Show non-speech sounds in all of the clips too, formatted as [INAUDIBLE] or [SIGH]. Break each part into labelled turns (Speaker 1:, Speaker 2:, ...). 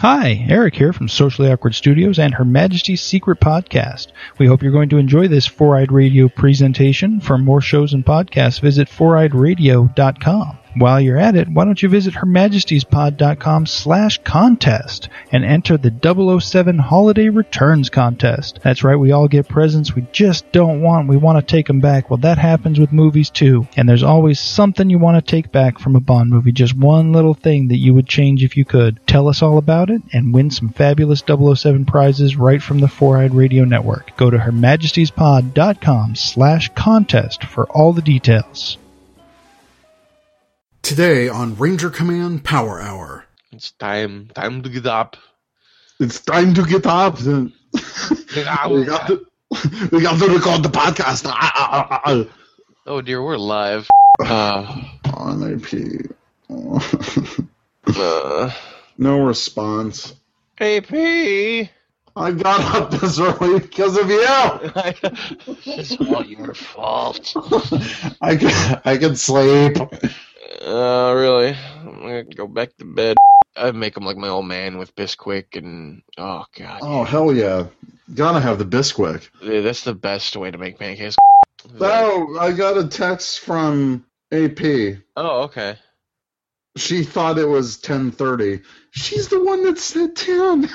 Speaker 1: Hi, Eric here from Socially Awkward Studios and Her Majesty's Secret Podcast. We hope you're going to enjoy this Four Eyed Radio presentation. For more shows and podcasts, visit foureyedradio.com. While you're at it, why don't you visit hermajestyspod.com slash contest and enter the 007 Holiday Returns Contest. That's right, we all get presents we just don't want. We want to take them back. Well, that happens with movies too. And there's always something you want to take back from a Bond movie. Just one little thing that you would change if you could. Tell us all about it and win some fabulous 007 prizes right from the Four Eyed Radio Network. Go to hermajestyspod.com slash contest for all the details.
Speaker 2: Today on Ranger Command Power Hour.
Speaker 3: It's time, time to get up.
Speaker 2: It's time to get up. [LAUGHS] we got to, we got to record the podcast. Ah, ah, ah.
Speaker 3: Oh dear, we're live. [SIGHS] Uh,
Speaker 2: On AP. [LAUGHS]
Speaker 3: uh,
Speaker 2: no response.
Speaker 3: AP.
Speaker 2: I got up this early because of you. [LAUGHS]
Speaker 3: it's all your fault.
Speaker 2: I can, I can sleep.
Speaker 3: Uh, really? I'm gonna go back to bed. I make them like my old man with Bisquick and oh god,
Speaker 2: Oh hell yeah! Gotta have the Bisquick.
Speaker 3: Yeah, that's the best way to make pancakes.
Speaker 2: Oh, I got a text from AP.
Speaker 3: Oh, okay.
Speaker 2: She thought it was ten thirty. She's the one that said ten.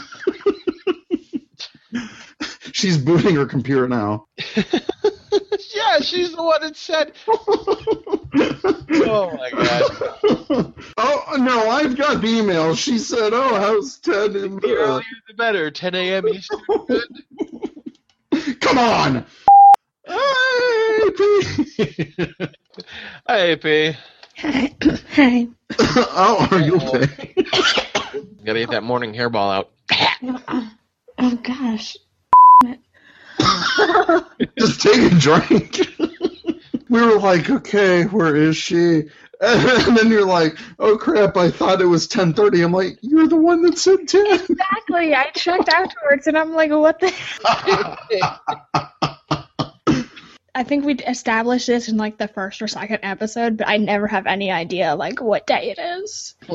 Speaker 2: [LAUGHS] She's booting her computer now. [LAUGHS]
Speaker 3: yeah, she's the one that said. [LAUGHS] oh my god. [LAUGHS]
Speaker 2: oh no, I've got the email. She said, "Oh, how's Ted?"
Speaker 3: The earlier uh, the better. 10 a.m. Eastern. Good. [LAUGHS]
Speaker 2: Come on. Hey,
Speaker 3: Hi, AP.
Speaker 4: Hi. [LAUGHS] Hi.
Speaker 2: oh, are you okay?
Speaker 3: Gotta get that morning hairball out.
Speaker 4: Oh gosh.
Speaker 2: Just take a drink. We were like, okay, where is she? [LAUGHS] And then you're like, oh crap, I thought it was 10:30. I'm like, you're the one that said 10.
Speaker 4: Exactly. I checked afterwards and I'm like, what the? [LAUGHS] I think we established this in like the first or second episode, but I never have any idea like what day it is. [LAUGHS]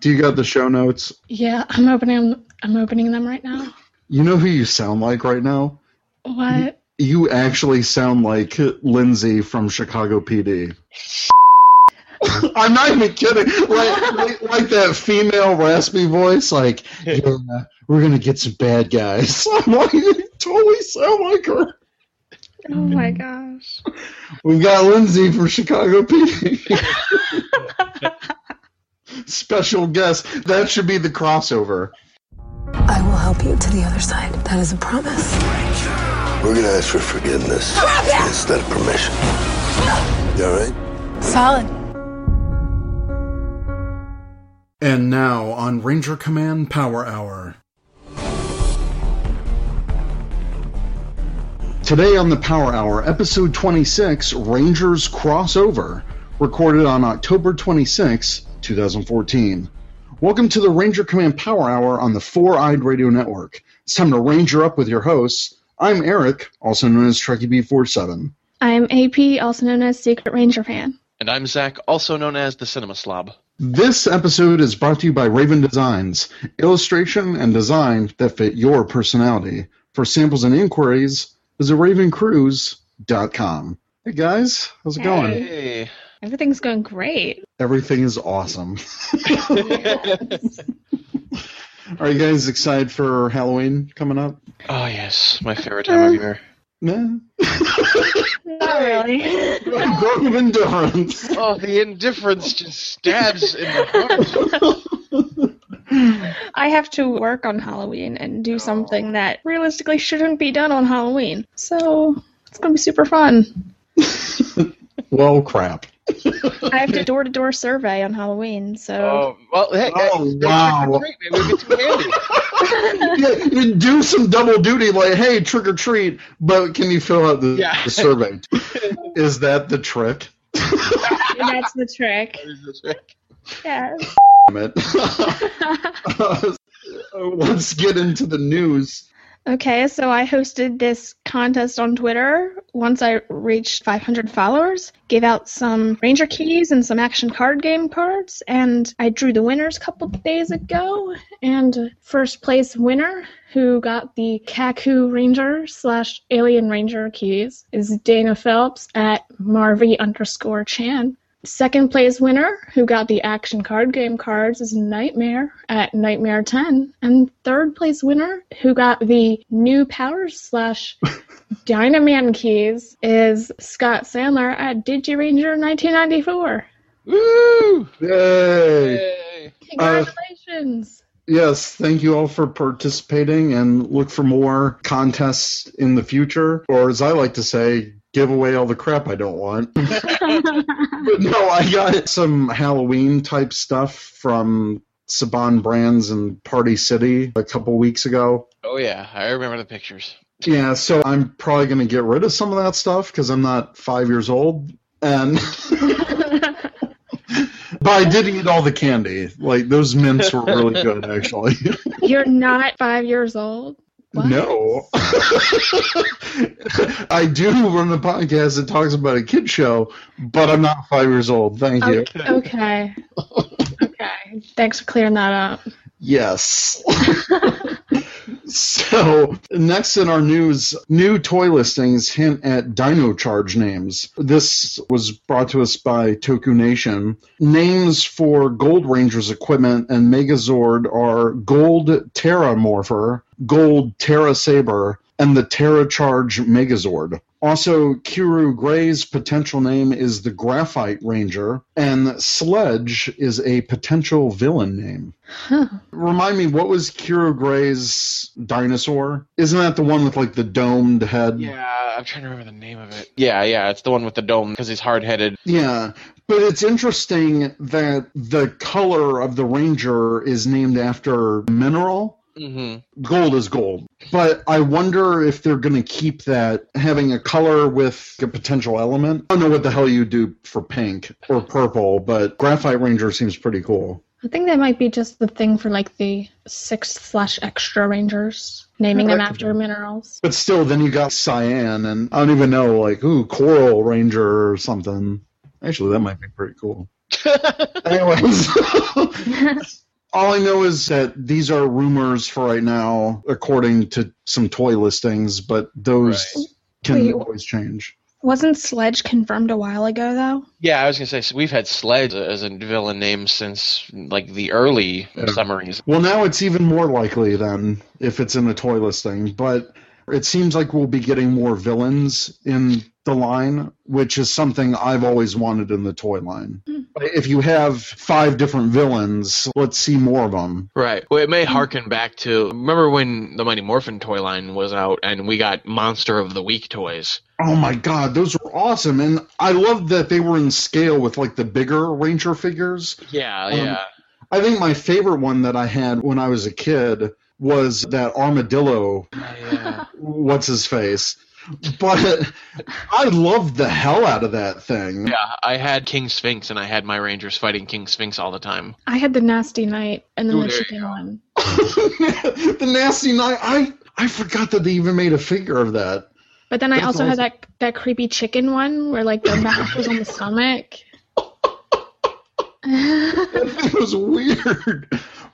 Speaker 2: Do you got the show notes?
Speaker 4: Yeah, I'm opening. I'm opening them right now.
Speaker 2: You know who you sound like right now?
Speaker 4: What?
Speaker 2: You actually sound like Lindsay from Chicago PD. I'm not even kidding. Like, like, like that female raspy voice, like, yeah, we're gonna get some bad guys. [LAUGHS] I'm like, you totally sound like her.
Speaker 4: Oh my gosh.
Speaker 2: We've got Lindsay from Chicago PD. Special guest. That should be the crossover.
Speaker 5: I will help you to the other side. That is a promise.
Speaker 6: We're gonna ask for forgiveness instead of permission. You alright?
Speaker 5: Solid.
Speaker 2: And now on Ranger Command Power Hour. Today on the Power Hour, episode 26, Rangers Crossover, recorded on October 26, 2014. Welcome to the Ranger Command Power Hour on the Four Eyed Radio Network. It's time to Ranger up with your hosts. I'm Eric, also known as Trekkie B47.
Speaker 4: I'm AP, also known as Secret Ranger Fan.
Speaker 3: And I'm Zach, also known as the Cinema Slob.
Speaker 2: This episode is brought to you by Raven Designs, illustration and design that fit your personality. For samples and inquiries, visit ravencruise.com. Hey guys, how's it going?
Speaker 3: Hey.
Speaker 4: Everything's going great.
Speaker 2: Everything is awesome. [LAUGHS] [LAUGHS] Are you guys excited for Halloween coming up?
Speaker 3: Oh yes, my favorite time of uh, year.
Speaker 2: Nah.
Speaker 4: Not really.
Speaker 2: Grove of indifference.
Speaker 3: Oh, the indifference just stabs in the heart. [LAUGHS]
Speaker 4: I have to work on Halloween and do oh. something that realistically shouldn't be done on Halloween. So it's gonna be super fun. [LAUGHS]
Speaker 2: well, crap.
Speaker 4: I have to door to door survey on Halloween, so
Speaker 3: Oh well, hey,
Speaker 2: Oh,
Speaker 3: hey,
Speaker 2: wow.
Speaker 3: trick or treat, maybe we get some candy. [LAUGHS]
Speaker 2: Yeah, do some double duty, like, hey, trick or treat, but can you fill out the,
Speaker 3: Yeah.
Speaker 2: the survey? Is that the trick? [LAUGHS]
Speaker 4: that's the trick.
Speaker 3: That is the trick.
Speaker 4: Yes.
Speaker 2: Damn it. [LAUGHS] Uh, let's get into the news.
Speaker 4: Okay, so I hosted this contest on Twitter. Once I reached 500 followers, gave out some Ranger keys and some action card game cards, and I drew the winners a couple days ago. And first place winner, who got the Kakuranger slash Alien Ranger keys, is Dana Phelps at Marvy underscore Chan. Second place winner, who got the action card game cards, is Nightmare at Nightmare 10. And third place winner, who got the new Powers slash [LAUGHS] Dynaman keys, is Scott Sandler at DigiRanger 1994.
Speaker 3: Woo!
Speaker 2: Yay!
Speaker 3: Yay.
Speaker 4: Congratulations!
Speaker 2: Uh, yes, thank you all for participating and look for more contests in the future. Or as I like to say, give away all the crap I don't want. but no, I got some Halloween type stuff from Saban Brands and Party City a couple weeks ago.
Speaker 3: Oh yeah, I remember the pictures.
Speaker 2: Yeah, so I'm probably going to get rid of some of that stuff because I'm not five years old. And [LAUGHS] but I did eat all the candy. Like those mints were really good, actually.
Speaker 4: You're not five years old? What?
Speaker 2: No. [LAUGHS] I do run a podcast that talks about a kid show, but I'm not five years old. Thank you.
Speaker 4: Okay. Okay. Thanks for clearing that up.
Speaker 2: Yes. [LAUGHS] so, next in our news, new toy listings hint at Dino Charge names. This was brought to us by TokuNation. Names for Gold Rangers equipment and Megazord are Gold Terra Morpher, Gold Terra Saber, and the Terra Charge Megazord. Also, Kyoryu Gray's potential name is the Graphite Ranger, and Sledge is a potential villain name.
Speaker 4: Huh.
Speaker 2: Remind me, what was Kyoryu Gray's dinosaur? Isn't that the one with like the domed head?
Speaker 3: Yeah, I'm trying to remember the name of it. Yeah, yeah, it's the one with the dome because he's hard headed.
Speaker 2: Yeah, but it's interesting that the color of the Ranger is named after mineral.
Speaker 3: Mm-hmm.
Speaker 2: Gold is gold. But I wonder if they're going to keep that having a color with a potential element. I don't know what the hell you do for pink or purple, but Graphite Ranger seems pretty cool.
Speaker 4: I think that might be just the thing for like the sixth slash extra rangers, naming them
Speaker 2: That could
Speaker 4: after minerals.
Speaker 2: But still, then you got Cyan, and I don't even know, like, ooh, Coral Ranger or something. Actually, that might be pretty cool. [LAUGHS] Anyways, [LAUGHS] all I know is that these are rumors for right now, according to some toy listings, but those
Speaker 3: Right.
Speaker 2: can
Speaker 4: Wait.
Speaker 2: always change.
Speaker 4: Wasn't Sledge confirmed a while ago though?
Speaker 3: Yeah, I was gonna say so we've had Sledge as a villain name since like the early
Speaker 2: Yeah.
Speaker 3: summaries.
Speaker 2: Well, now it's even more likely then if it's in a toy listing, but it seems like we'll be getting more villains in the line, which is something I've always wanted in the toy line. If you have five different villains, let's see more of them.
Speaker 3: Right. Well, it may harken back to remember when the Mighty Morphin toy line was out and we got Monster of the Week toys.
Speaker 2: Oh my god, those were awesome. And I loved that they were in scale with like the bigger Ranger figures.
Speaker 3: Yeah,
Speaker 2: Um,
Speaker 3: yeah.
Speaker 2: I think my favorite one that I had when I was a kid was that armadillo
Speaker 3: yeah.
Speaker 2: what's his face. But I loved the hell out of that thing.
Speaker 3: Yeah, I had King Sphinx and I had my Rangers fighting King Sphinx all the time.
Speaker 4: I had the Nasty Knight and then
Speaker 3: Ooh,
Speaker 4: the chicken one. [LAUGHS]
Speaker 2: the nasty Knight. I I forgot that they even made a figure of that.
Speaker 4: But then I
Speaker 2: That's
Speaker 4: also had that that creepy chicken one where like the mouth was on the stomach.
Speaker 2: It was weird.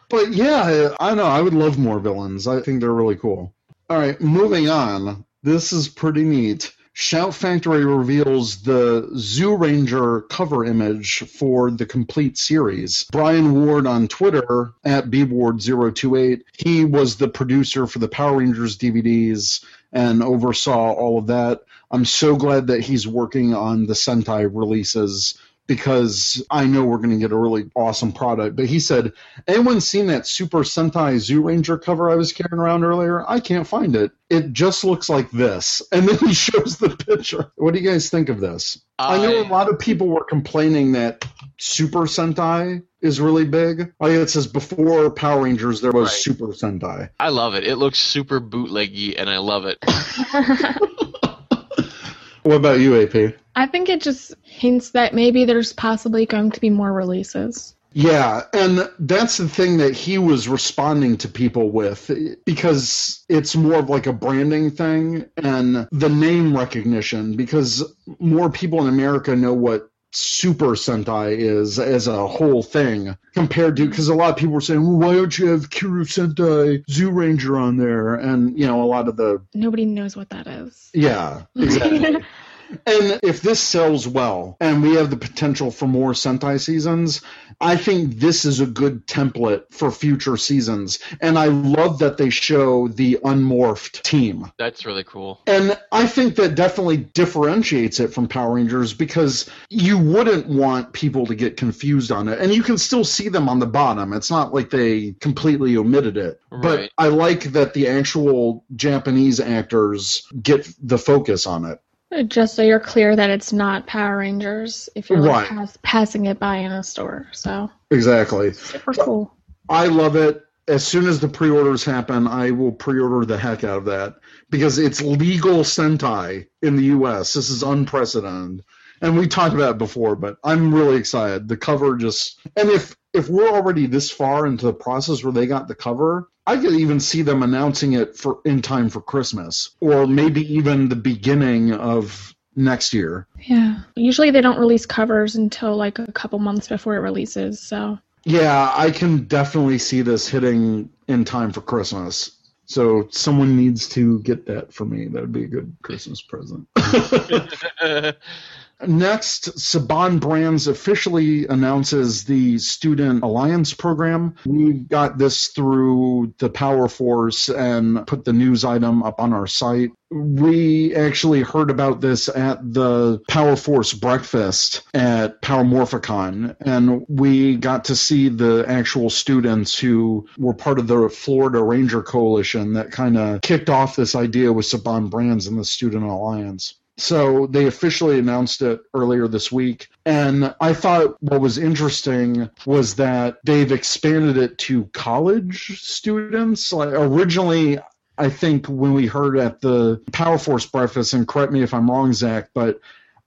Speaker 2: But yeah, I know. I would love more villains. I think they're really cool. All right, moving on. This is pretty neat. Shout Factory reveals the Zyuranger cover image for the complete series. Brian Ward on Twitter at bward028. He was the producer for the Power Rangers DVDs and oversaw all of that. I'm so glad that he's working on the Sentai releases because I know we're going to get a really awesome product. But he said, anyone seen that Super Sentai Zyuranger cover I was carrying around earlier? I can't find it. It just looks like this. [LAUGHS] And then he shows the picture. What do you guys think of this? I know a lot of people were complaining that Super Sentai is really big. Oh, like it says before Power Rangers, there was
Speaker 3: Right.
Speaker 2: Super Sentai.
Speaker 3: I love it. It looks super bootleggy and I love it. [LAUGHS]
Speaker 2: What about you, AP?
Speaker 4: I think it just hints that maybe there's possibly going to be more releases.
Speaker 2: Yeah, and that's the thing that he was responding to people with because it's more of like a branding thing and the name recognition because more people in America know what Super Sentai is as a whole thing compared to because a lot of people were saying, well, why don't you have Kyoryu Sentai Zyuranger on there? And you know, a lot of the
Speaker 4: Nobody knows what that is.
Speaker 2: yeah, exactly. [LAUGHS] And if this sells well and we have the potential for more Sentai seasons, I think this is a good template for future seasons. And I love that they show the unmorphed team.
Speaker 3: That's really cool.
Speaker 2: And I think that definitely differentiates it from Power Rangers because you wouldn't want people to get confused on it. And you can still see them on the bottom. It's not like they completely omitted it.
Speaker 3: Right.
Speaker 2: But I like that the actual Japanese actors get the focus on it.
Speaker 4: Just so you're clear that it's not Power Rangers if you're like,
Speaker 2: Right.
Speaker 4: pass- passing it by in a store. So
Speaker 2: Exactly.
Speaker 4: super cool.
Speaker 2: I love it. As soon as the pre-orders happen, I will pre-order the heck out of that because it's legal Sentai in the U.S. This is unprecedented, and we talked about it before. But I'm really excited. The cover just and if if we're already this far into the process where they got the cover, I could even see them announcing it for in time for Christmas or maybe even the beginning of next year.
Speaker 4: Yeah. Usually they don't release covers until like a couple months before it releases. So
Speaker 2: Yeah, I can definitely see this hitting in time for Christmas. So someone needs to get that for me. That would be a good Christmas present. [LAUGHS] [LAUGHS] Next, Saban Brands officially announces the Student Alliance program. We got this through the Power Force and put the news item up on our site. We actually heard about this at the Power Force breakfast at Power Morphicon, and we got to see the actual students who were part of the Florida Ranger Coalition that kind of kicked off this idea with Saban Brands and the Student Alliance. So they officially announced it earlier this week. And I thought what was interesting was that they've expanded it to college students. Like originally, I think when we heard at the Power Force breakfast, and correct me if I'm wrong, Zach, but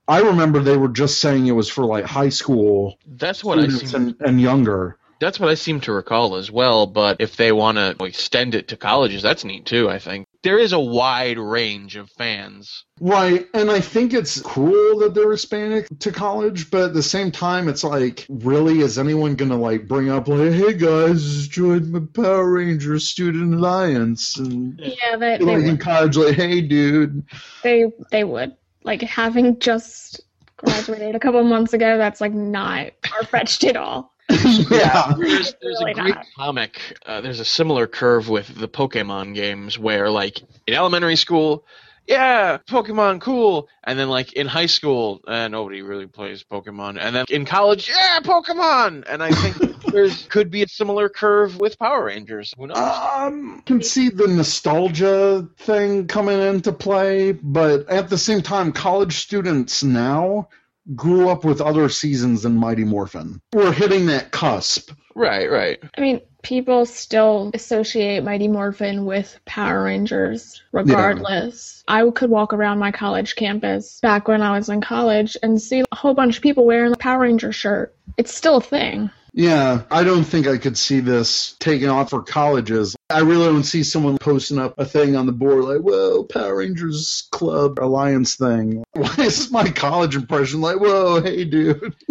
Speaker 2: I remember they were just saying it was for like high school
Speaker 3: That's what I seem.
Speaker 2: and, and younger.
Speaker 3: That's what I seem to recall as well. But if they want to extend it to colleges, that's neat too. I think there is a wide range of fans.
Speaker 2: Right, and I think it's cool that they're Hispanic to college, but at the same time, it's like, really, is anyone gonna like bring up like, "Hey guys, join the Power Rangers Student Alliance," and
Speaker 4: yeah, they, they
Speaker 2: like in college, like, "Hey, dude."
Speaker 4: They they would. Like having just graduated a couple months ago, that's like not far fetched at all. [LAUGHS]
Speaker 2: yeah,
Speaker 3: There's, there's
Speaker 4: Really
Speaker 3: a great
Speaker 4: not.
Speaker 3: comic. Uh, there's a similar curve with the Pokemon games where, like, in elementary school, yeah, Pokemon, cool. And then, like, in high school, uh, nobody really plays Pokemon. And then in college, yeah, Pokemon. And I think [LAUGHS] there's could be a similar curve with Power Rangers. Who knows?
Speaker 2: Um, can see the nostalgia thing coming into play, but at the same time, college students now grew up with other seasons than Mighty Morphin. We're hitting that cusp.
Speaker 3: right, right.
Speaker 4: I mean, people still associate Mighty Morphin with Power Rangers, regardless. I could walk around my college campus back when I was in college and see a whole bunch of people wearing the Power Ranger shirt. It's still a thing.
Speaker 2: Yeah, I don't think I could see this taking off for colleges. I really don't see someone posting up a thing on the board like, "Whoa, Power Rangers Club Alliance thing." [LAUGHS] Why is my college impression like, "Whoa, hey, dude"? [LAUGHS]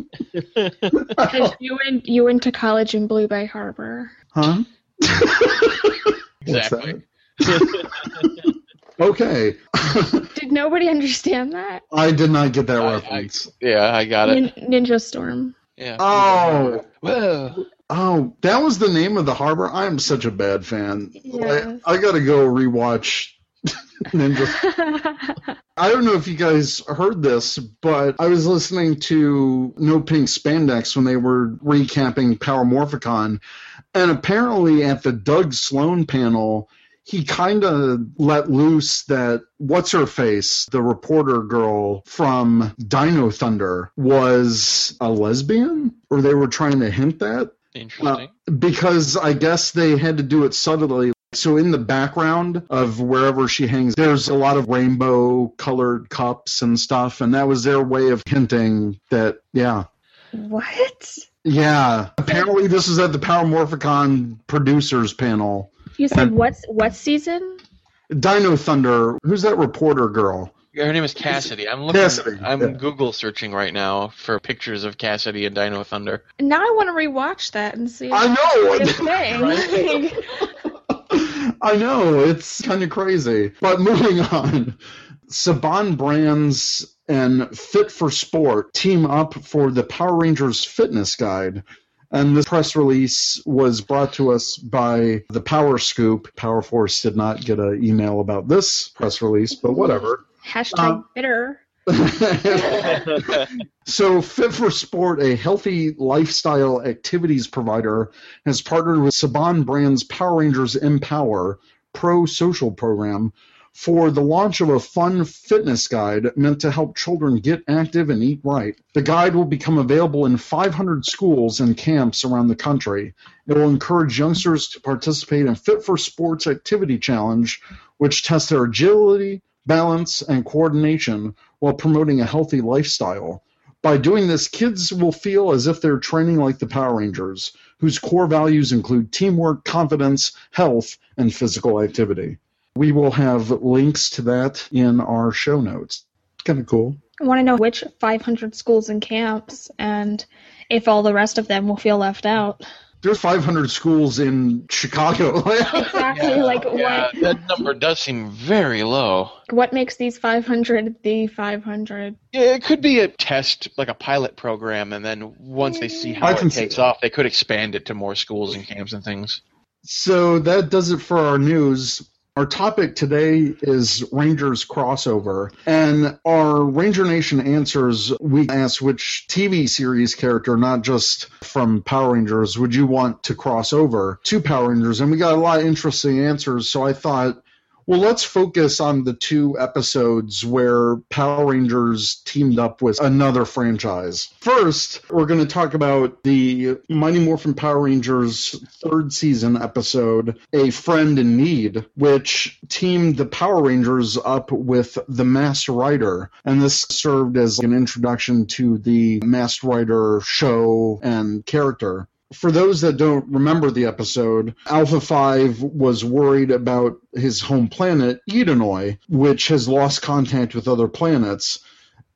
Speaker 4: Because you went you went to college in Blue Bay Harbor.
Speaker 2: huh? What's
Speaker 3: Exactly.
Speaker 2: that? Okay, [LAUGHS]
Speaker 4: Did nobody understand that?
Speaker 2: I did not get that
Speaker 3: I- I-
Speaker 2: reference.
Speaker 3: Yeah, I got it.
Speaker 4: Nin- Ninja Storm.
Speaker 3: Yeah.
Speaker 2: Oh,
Speaker 3: Whoa.
Speaker 2: oh, that was the name of the harbor. I'm such a bad fan.
Speaker 4: Yes.
Speaker 2: I, I got to go rewatch [LAUGHS] Ninja [LAUGHS] I don't know if you guys heard this, but I was listening to No Pink Spandex when they were recapping Power Morphicon, and apparently at the Doug Sloan panel, he kind of let loose that what's her face, the reporter girl from Dino Thunder, was a lesbian, or they were trying to hint that
Speaker 3: Interesting.
Speaker 2: Uh, because I guess they had to do it subtly. So in the background of wherever she hangs, there's a lot of rainbow colored cups and stuff, and that was their way of hinting that, yeah,
Speaker 4: what?
Speaker 2: Yeah. Apparently, this is at the Power Morphicon producers panel.
Speaker 4: You said what's what season?
Speaker 2: Dino Thunder. Who's that reporter girl?
Speaker 3: Her name is Cassidy. I'm looking.
Speaker 2: Cassidy,
Speaker 3: I'm
Speaker 2: yeah.
Speaker 3: Google searching right now for pictures of Cassidy and Dino Thunder.
Speaker 4: Now I want to rewatch that and see.
Speaker 2: I know.
Speaker 4: thing. [LAUGHS]
Speaker 2: I know it's kind of crazy. But moving on, Saban Brands and Fit for Sport team up for the Power Rangers Fitness Guide. And this press release was brought to us by the Power Scoop. Power Force did not get an email about this press release, but whatever.
Speaker 4: Hashtag
Speaker 2: Um,
Speaker 4: bitter. [LAUGHS] [LAUGHS]
Speaker 2: So, Fit for Sport, a healthy lifestyle activities provider, has partnered with Saban Brands Power Rangers Empower Pro Social Program for the launch of a fun fitness guide meant to help children get active and eat right. The guide will become available in 500 schools and camps around the country. It will encourage youngsters to participate in Fit for Sports Activity Challenge, which tests their agility, balance, and coordination while promoting a healthy lifestyle. By doing this, kids will feel as if they're training like the Power Rangers, whose core values include teamwork, confidence, health, and physical activity. We will have links to that in our show notes. Kind of cool.
Speaker 4: I want to know which 500 schools and camps, and if all the rest of them will feel left out.
Speaker 2: There's 500 schools in Chicago. [LAUGHS]
Speaker 4: Exactly. like
Speaker 3: yeah,
Speaker 4: what?
Speaker 3: that number does seem very low.
Speaker 4: What makes these 500 the 500?
Speaker 3: Yeah, it could be a test, like a pilot program, and then once they see how
Speaker 2: I
Speaker 3: it takes off, they could expand it to more schools and camps and things.
Speaker 2: So that does it for our news. Our topic today is Rangers crossover. And our Ranger Nation answers, we asked which TV series character, not just from Power Rangers, would you want to cross over to Power Rangers? And we got a lot of interesting answers. So I thought, well, let's focus on the two episodes where Power Rangers teamed up with another franchise. First, we're going to talk about the Mighty Morphin Power Rangers third season episode, A Friend in Need, which teamed the Power Rangers up with the Masked Rider. And this served as an introduction to the Masked Rider show and character for those that don't remember the episode, Alpha 5 was worried about his home planet, Edenoi, which has lost contact with other planets.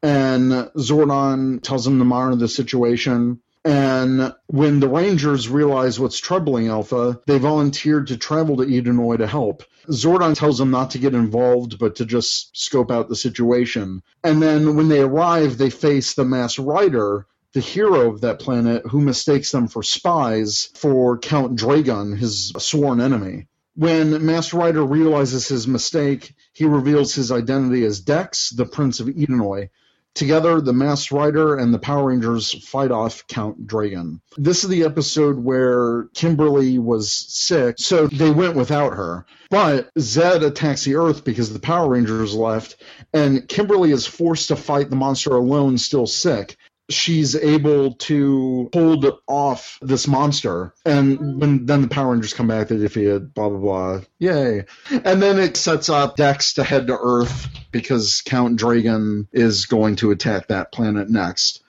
Speaker 2: And Zordon tells him to monitor the situation. And when the Rangers realize what's troubling Alpha, they volunteered to travel to Edenoi to help. Zordon tells them not to get involved, but to just scope out the situation. And then when they arrive, they face the Masked Rider, the hero of that planet, who mistakes them for spies for Count Dragon, his sworn enemy. When Masked Rider realizes his mistake, he reveals his identity as Dex, the Prince of Edenoi. Together, the Masked Rider and the Power Rangers fight off Count Dragon. This is the episode where Kimberly was sick, so they went without her. But Zedd attacks the Earth because the Power Rangers left, and Kimberly is forced to fight the monster alone, still sick she's able to hold off this monster. And when then the Power Rangers come back, they defeat it, blah blah blah. Yay. And then it sets up Dex to head to Earth because Count Dragon is going to attack that planet next.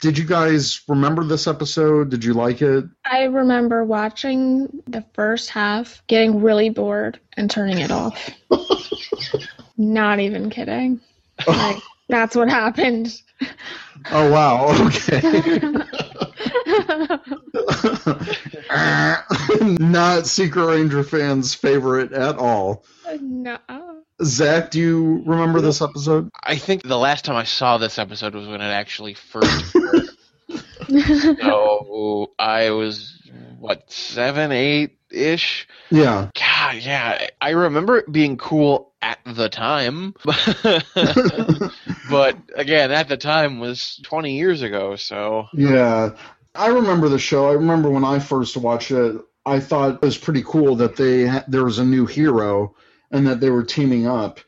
Speaker 2: Did you guys remember this episode? Did you like it?
Speaker 4: I remember watching the first half, getting really bored, and turning it off. [LAUGHS] Not even kidding. [LAUGHS] Like, that's what happened.
Speaker 2: Oh wow, [LAUGHS] okay. [LAUGHS] Not Secret Ranger fans' favorite at all.
Speaker 4: no.
Speaker 2: Zach, do you remember this episode?
Speaker 3: I think the last time I saw this episode was when it actually first. aired. [LAUGHS] so I was what seven, eight ish.
Speaker 2: Yeah.
Speaker 3: God, yeah, I remember it being cool at the time, but again, at the time was 20 years ago. So
Speaker 2: Yeah. I remember the show. I remember when I first watched it, I thought it was pretty cool that they there was a new hero and that they were teaming up.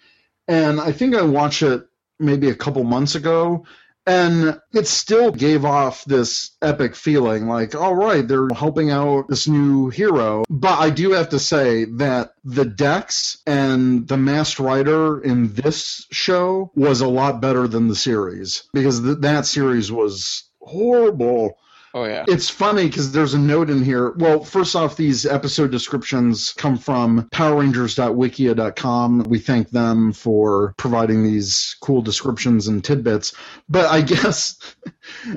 Speaker 2: And I think I watched it maybe a couple months ago and it still gave off this epic feeling like all right they're helping out this new hero. But i do have to say that the dex and the masked rider in this show was a lot better than the series because th- that series was horrible
Speaker 3: Oh yeah.
Speaker 2: It's funny because there's a note in here. Well, first off, these episode descriptions come from PowerRangers.wikia.com. We thank them for providing these cool descriptions and tidbits. But I [LAUGHS] guess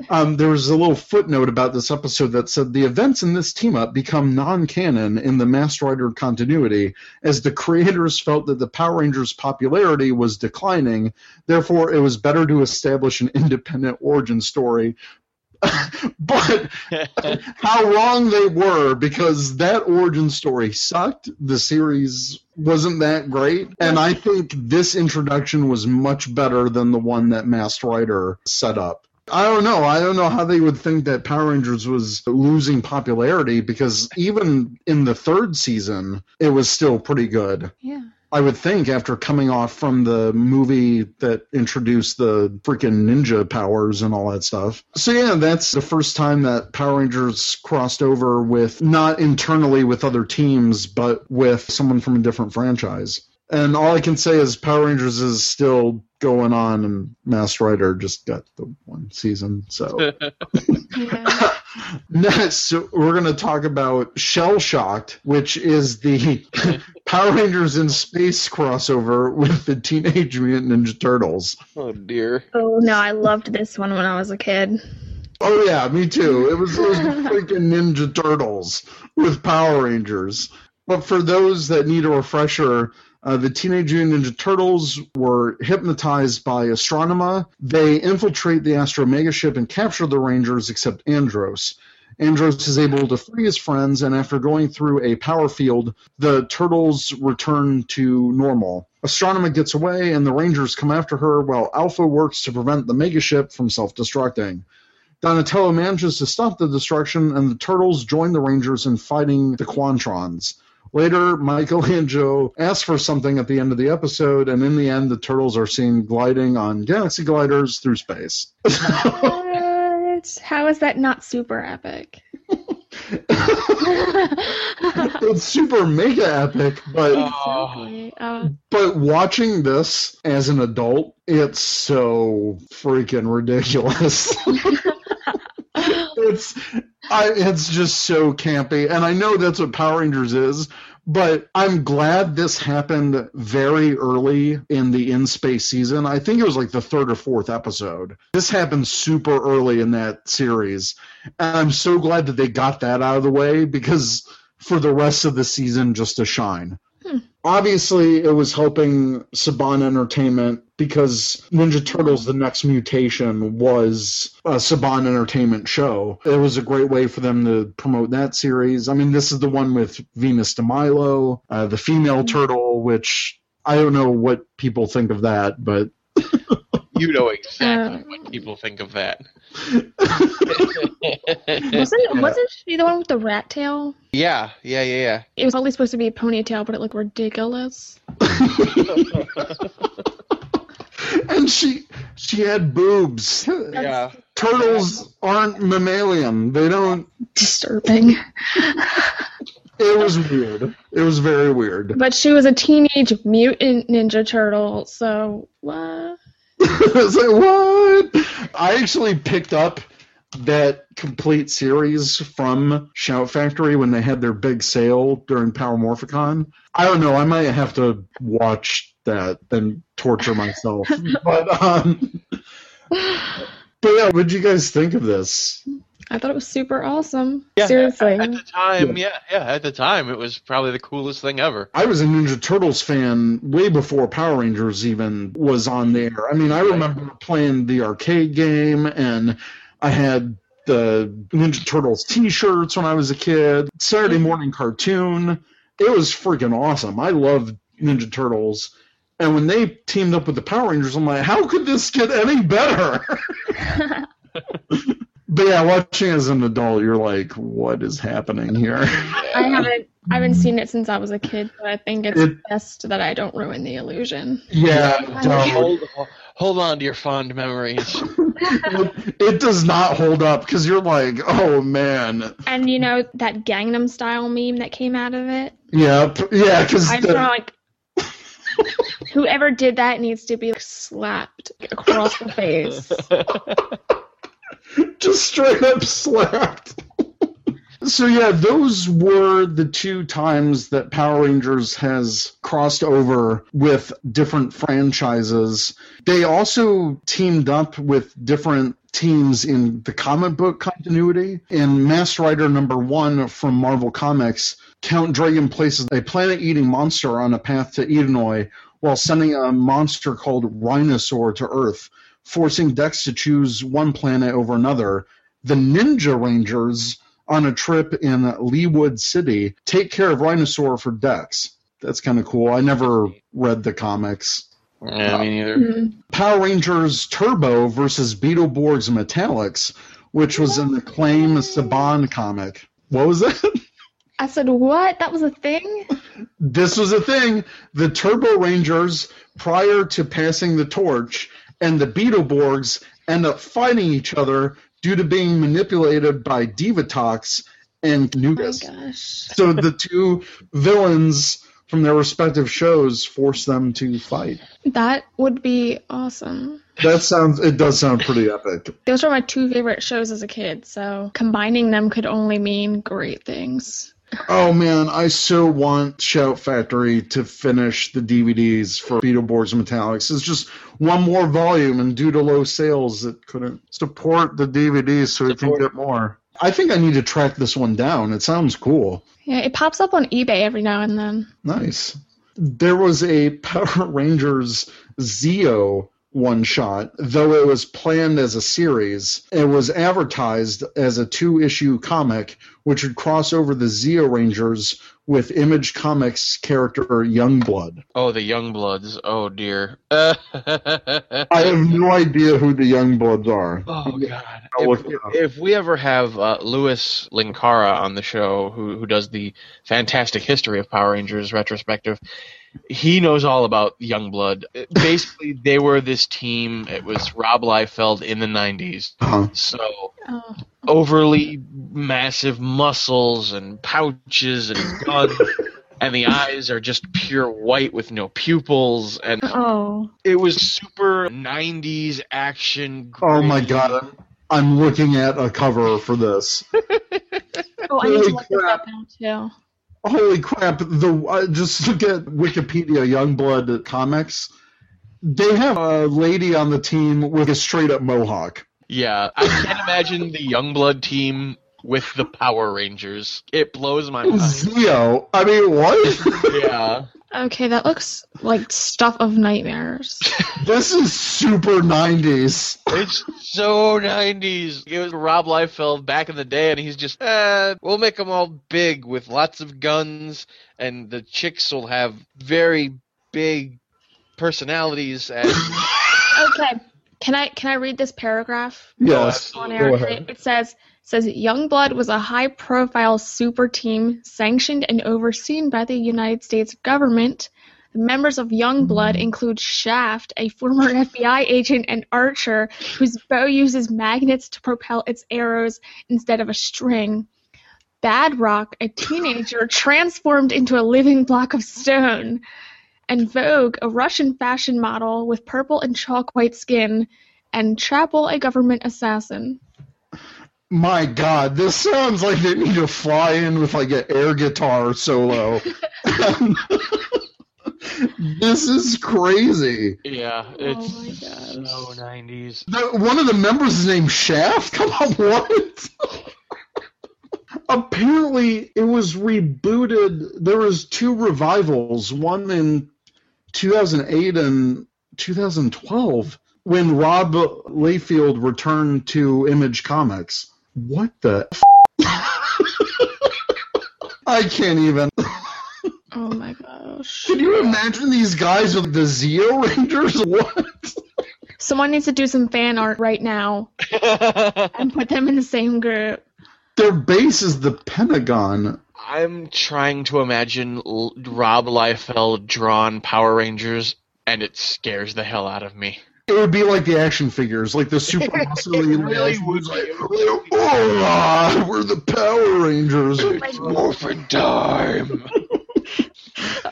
Speaker 2: um, there was a little footnote about this episode that said the events in this team up become non canon in the Masked Rider continuity as the creators felt that the Power Rangers' popularity was declining. Therefore, it was better to establish an independent origin story [LAUGHS] but how wrong they were because that origin story sucked. The series wasn't that great. And I think this introduction was much better than the one that Masked Rider set up. I don't know. I don't know how they would think that Power Rangers was losing popularity because even in the third season, it was still pretty good.
Speaker 4: Yeah.
Speaker 2: I would think after coming off from the movie that introduced the freaking ninja powers and all that stuff. So yeah, that's the first time that Power Rangers crossed over with not internally with other teams, but with someone from a different franchise. And all I can say is Power Rangers is still going on, and Masked Rider just got the one season. So [LAUGHS] [LAUGHS] next, so we're going to talk about Shell Shocked, which is the [LAUGHS] Power Rangers in Space crossover with the Teenage Mutant Ninja Turtles.
Speaker 3: oh dear.
Speaker 4: oh no, I loved this one when I was a kid.
Speaker 2: Oh yeah, me too. It was those freaking Ninja Turtles with Power Rangers. But for those that need a refresher, uh, the Teenage Mutant Ninja Turtles were hypnotized by Astronema. They infiltrate the Astro Mega ship and capture the Rangers, except Andros. Andros is able to free his friends, and after going through a power field, the turtles return to normal. Astronema gets away, and the Rangers come after her while Alpha works to prevent the Mega ship from self destructing. Donatello manages to stop the destruction, and the turtles join the Rangers in fighting the Quantrons. Later, Michelangelo asks for something at the end of the episode, and in the end, the turtles are seen gliding on galaxy gliders through space.
Speaker 4: What? How is that not super epic? [LAUGHS]
Speaker 2: it's super mega epic, but
Speaker 4: Exactly. Uh,
Speaker 2: but watching this as an adult, it's so freaking ridiculous. [LAUGHS] it's I, it's just so campy, and I know that's what Power Rangers is. But I'm glad this happened very early in the in space season. I think it was like the third or fourth episode. This happened super early in that series. And I'm so glad that they got that out of the way because for the rest of the season just to shine. Hmm. Obviously, it was helping Saban Entertainment because Ninja Turtles: The Next Mutation was a Saban Entertainment show. It was a great way for them to promote that series. I mean, this is the one with Venus de Milo, uh, the female turtle, which I don't know what people think of that, but [LAUGHS]
Speaker 3: You know exactly
Speaker 4: Uh,
Speaker 3: what people think of that. [LAUGHS]
Speaker 4: wasn't wasn't she the one with the rat tail?
Speaker 3: yeah, yeah, yeah, yeah.
Speaker 4: It was only supposed to be a ponytail, but it looked ridiculous. [LAUGHS]
Speaker 2: and she she had boobs.
Speaker 3: Yeah.
Speaker 2: Turtles aren't mammalian. They don't.
Speaker 4: Disturbing.
Speaker 2: It was weird. It was very weird.
Speaker 4: But she was a teenage mutant ninja turtle, so what? [LAUGHS]
Speaker 2: it's like what? I actually picked up that complete series from Shout Factory when they had their big sale during Power Morphicon. I don't know. I might have to watch that and torture myself. [LAUGHS] but um, but yeah, what did you guys think of this?
Speaker 4: I thought it was super awesome.
Speaker 3: Yeah,
Speaker 4: Seriously.
Speaker 3: At the time, yeah, yeah, at the time, it was probably the coolest thing ever.
Speaker 2: I was a Ninja Turtles fan way before Power Rangers even was on there. I mean, I remember playing the arcade game, and I had the Ninja Turtles T-shirts when I was a kid. Saturday morning cartoon. It was freaking awesome. I loved Ninja Turtles. And when they teamed up with the Power Rangers, I'm like, how could this get any better? [LAUGHS] but yeah, watching as an adult, you're like, what is happening here?
Speaker 4: I haven't I haven't seen it since I was a kid, but I think it's
Speaker 2: It-
Speaker 4: best that I don't ruin the illusion.
Speaker 2: yeah, don't.
Speaker 3: Hold, hold on to your fond memories. [LAUGHS]
Speaker 2: it, it does not hold up because you're like, oh man,
Speaker 4: And you know that Gangnam style meme that came out of it?
Speaker 2: yeah, yeah, because
Speaker 4: I'm sort of like [LAUGHS] whoever did that needs to be slapped across the face. [LAUGHS]
Speaker 2: Just straight up slapped. [LAUGHS] So yeah, those were the two times that Power Rangers has crossed over with different franchises. They also teamed up with different teams in the comic book continuity. In Masked Rider number one from Marvel Comics, Count Dragon places a planet-eating monster on a path to Edenoi while sending a monster called Rhinosaur to Earth, forcing Dex to choose one planet over another. The Ninja Rangers on a trip in Leewood City take care of Rhinosaur for Dex. That's kind of cool. I never read the comics.
Speaker 3: Yeah, me neither.
Speaker 4: Mhm.
Speaker 2: Power Rangers Turbo versus Beetleborgs Metallics, which was an Acclaim Saban comic. What was that? [LAUGHS]
Speaker 4: I said, what? That was a thing?
Speaker 2: this was a thing. The Turbo Rangers, prior to passing the torch, and the Beetleborgs end up fighting each other due to being manipulated by Divatox and
Speaker 4: Oh my
Speaker 2: Nukus.
Speaker 4: gosh.
Speaker 2: so the two villains from their respective shows force them to fight.
Speaker 4: That would be awesome.
Speaker 2: That sounds. It does sound pretty epic.
Speaker 4: Those were my two favorite shows as a kid, so combining them could only mean great things.
Speaker 2: Oh man, I so want Shout Factory to finish the DVDs for Beetleborgs and Metallics. It's just one more volume, and due to low sales, it couldn't support the DVDs, so it can get more. I think I need to track this one down. It sounds cool.
Speaker 4: Yeah, it pops up on eBay every now and then.
Speaker 2: Nice. There was a Power Rangers Zeo one shot, though it was planned as a series. It was advertised as a two issue comic, which would cross over the Zeo Rangers with Image Comics character Youngblood.
Speaker 3: Oh, the Youngbloods. Oh dear. [LAUGHS]
Speaker 2: I have no idea who the Youngbloods are.
Speaker 3: Oh God! If, if we ever have uh, Louis Linkara on the show, who who does the fantastic history of Power Rangers retrospective, he knows all about Youngblood. It- Basically, they were this team. It was Rob Liefeld in the '90s.
Speaker 2: Uh-huh.
Speaker 3: So
Speaker 4: Oh,
Speaker 3: overly massive muscles and pouches and guns. [LAUGHS] And the eyes are just pure white with no pupils, and
Speaker 4: oh.
Speaker 3: it was super '90s action.
Speaker 2: Oh my god, I'm, I'm looking at a cover for this. [LAUGHS]
Speaker 4: Oh, I need to look this
Speaker 2: crap.
Speaker 4: up now too.
Speaker 2: Holy crap! The uh, just look at Wikipedia Youngblood comics. They have a lady on the team with a straight up mohawk.
Speaker 3: Yeah, I can't imagine the Youngblood team with the Power Rangers. It blows my mind.
Speaker 2: Zeo. I mean, what?
Speaker 3: Yeah.
Speaker 4: Okay, that looks like stuff of nightmares. [LAUGHS]
Speaker 2: this is super 90s.
Speaker 3: It's so 90s. It was Rob Liefeld back in the day, and he's just, eh, we'll make them all big with lots of guns, and the chicks will have very big personalities. And [LAUGHS]
Speaker 4: okay, can I can I read this paragraph?
Speaker 2: Yes.
Speaker 4: on
Speaker 2: Go
Speaker 4: air.
Speaker 2: ahead.
Speaker 4: It says says Youngblood was a high profile super team sanctioned and overseen by the United States government. The members of Youngblood mm-hmm. include Shaft, a former [LAUGHS] FBI agent, and Archer, whose bow uses magnets to propel its arrows instead of a string. Bad Rock, a teenager [LAUGHS] transformed into a living block of stone. And Vogue, a Russian fashion model with purple and chalk white skin. And Chapel, a government assassin.
Speaker 2: My god, this sounds like they need to fly in with like an air guitar solo. [LAUGHS] this is crazy.
Speaker 3: yeah,
Speaker 4: Oh
Speaker 3: it's
Speaker 4: my gosh.
Speaker 3: so 90s.
Speaker 2: The, one of the members is named Shaft? [LAUGHS] Come on, what? Apparently, it was rebooted. There was two revivals, one in 2008 and 2012, when Rob Liefeld returned to Image Comics. What the? I can't even.
Speaker 4: Oh my gosh.
Speaker 2: Can you imagine these guys with the Zeo Rangers? What?
Speaker 4: Someone needs to do some fan art right now [LAUGHS] and put them in the same group.
Speaker 2: Their base is the Pentagon.
Speaker 3: I'm trying to imagine L- Rob Liefeld drawn Power Rangers, and it scares the hell out of me.
Speaker 2: It would be like the action figures, like the super [LAUGHS] muscly
Speaker 3: It really
Speaker 2: action
Speaker 3: would
Speaker 2: figures,
Speaker 3: be.
Speaker 2: like, "Hola, we're the Power Rangers.
Speaker 3: Oh it's morphin' time. [LAUGHS]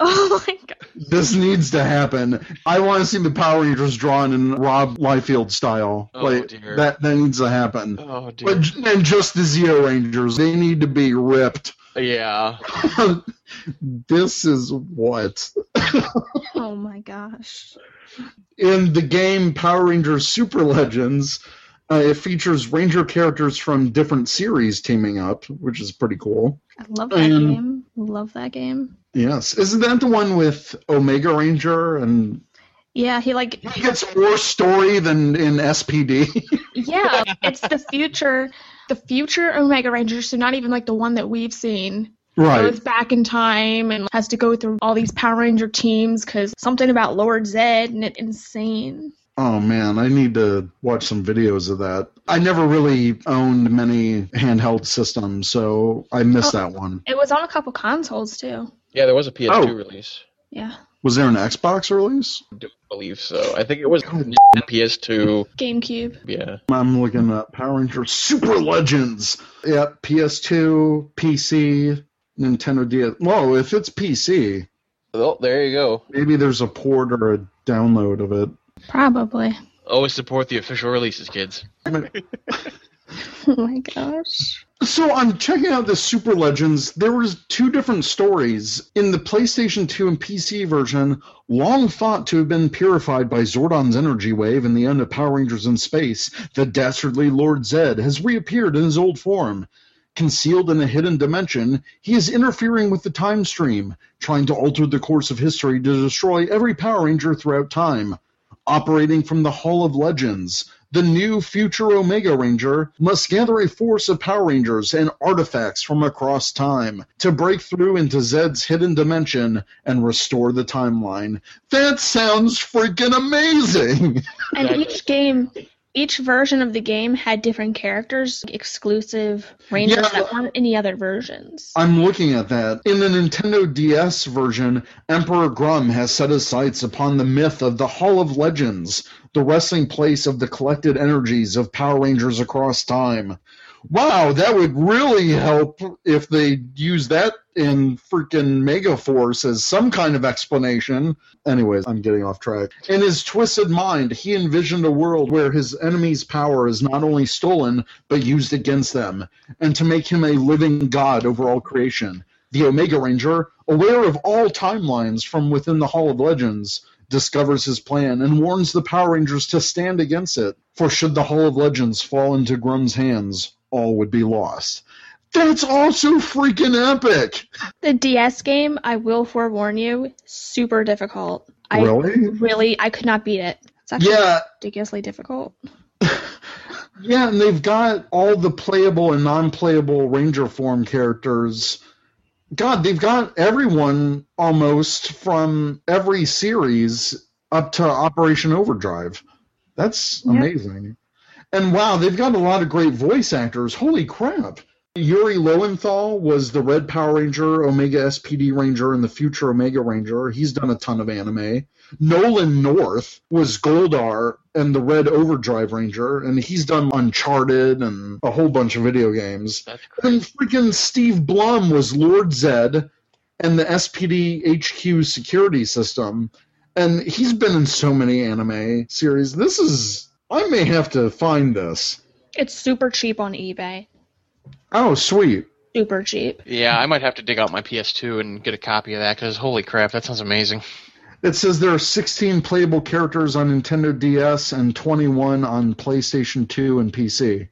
Speaker 4: Oh my god.
Speaker 2: this needs to happen. I want to see the Power Rangers drawn in Rob Liefeld style.
Speaker 3: Oh,
Speaker 2: like
Speaker 3: dear.
Speaker 2: that that needs to happen.
Speaker 3: Oh dear.
Speaker 2: But and just the Zeo Rangers, they need to be ripped.
Speaker 3: Yeah. [LAUGHS]
Speaker 2: this is what
Speaker 4: Oh my gosh.
Speaker 2: in the game Power Rangers Super Legends. Uh, it features Ranger characters from different series teaming up, which is pretty cool.
Speaker 4: I love that
Speaker 2: And-
Speaker 4: game. Love that game.
Speaker 2: Yes, isn't that the one with Omega Ranger and
Speaker 4: Yeah, he like
Speaker 2: he gets more story than in SPD? [LAUGHS]
Speaker 4: yeah, it's the future the future Omega Ranger, so not even like the one that we've seen.
Speaker 2: Right.
Speaker 4: Goes back in time and has to go through all these Power Ranger teams because something about Lord Zedd and it's insane.
Speaker 2: Oh man, I need to watch some videos of that. I never really owned many handheld systems, so I missed oh, that one.
Speaker 4: It was on a couple consoles too.
Speaker 3: Yeah, there was a PS2
Speaker 2: Oh.
Speaker 3: release.
Speaker 4: Yeah.
Speaker 2: Was there an Xbox release?
Speaker 3: I do believe so. I think it was PS2.
Speaker 4: GameCube.
Speaker 3: Yeah.
Speaker 2: I'm looking at Power Rangers Super Legends. Yep, PS2, PC, Nintendo DS. Whoa, if it's PC,
Speaker 3: Well, there you go.
Speaker 2: maybe there's a port or a download of it.
Speaker 4: Probably.
Speaker 3: Always support the official releases, kids. [LAUGHS]
Speaker 4: Oh my gosh.
Speaker 2: So I'm checking out the Super Legends. There was two different stories in the PlayStation 2 and PC version. Long thought to have been purified by Zordon's energy wave in the end of Power Rangers in Space, the dastardly Lord Zedd has reappeared in his old form. Concealed in a hidden dimension, he is interfering with the time stream, trying to alter the course of history to destroy every Power Ranger throughout time. Operating from the Hall of Legends, the new future Omega Ranger must gather a force of Power Rangers and artifacts from across time to break through into Zedd's hidden dimension and restore the timeline. That sounds freaking amazing!
Speaker 4: And each game, each version of the game had different characters, exclusive rangers
Speaker 2: Yeah.
Speaker 4: that weren't any other versions.
Speaker 2: I'm looking at that. In the Nintendo DS version, Emperor Gruumm has set his sights upon the myth of the Hall of Legends, the resting place of the collected energies of Power Rangers across time. Wow, that would really help if they use that in freaking Megaforce as some kind of explanation. Anyways, I'm getting off track. In his twisted mind, he envisioned a world where his enemy's power is not only stolen, but used against them, and to make him a living god over all creation. The Omega Ranger, aware of all timelines from within the Hall of Legends, discovers his plan and warns the Power Rangers to stand against it. For should the Hall of Legends fall into Gruumm's hands, all would be lost. That's also freaking epic!
Speaker 4: The DS game, I will forewarn you, super difficult. I
Speaker 2: Really?
Speaker 4: really, I could not beat it. It's actually
Speaker 2: Yeah,
Speaker 4: ridiculously difficult. [LAUGHS]
Speaker 2: yeah, and they've got all the playable and non-playable Ranger form characters. God, they've got everyone almost from every series up to Operation Overdrive. That's
Speaker 4: Yep.
Speaker 2: And wow, they've got a lot of great voice actors. Holy crap. Yuri Lowenthal was the Red Power Ranger, Omega SPD Ranger, and the future Omega Ranger. He's done a ton of anime. Nolan North was Goldar and the Red Overdrive Ranger, and he's done Uncharted and a whole bunch of video games.
Speaker 3: That's.
Speaker 2: And freaking Steve Blum was Lord Zedd and the SPD HQ security system. And he's been in so many anime series. This is. I may have to find this.
Speaker 4: It's super cheap on eBay.
Speaker 2: Oh, sweet.
Speaker 4: Super cheap.
Speaker 3: Yeah, I might have to dig out my PS2 and get a copy of that because holy crap, that sounds amazing.
Speaker 2: It says there are 16 playable characters on Nintendo DS and 21 on PlayStation 2 and PC.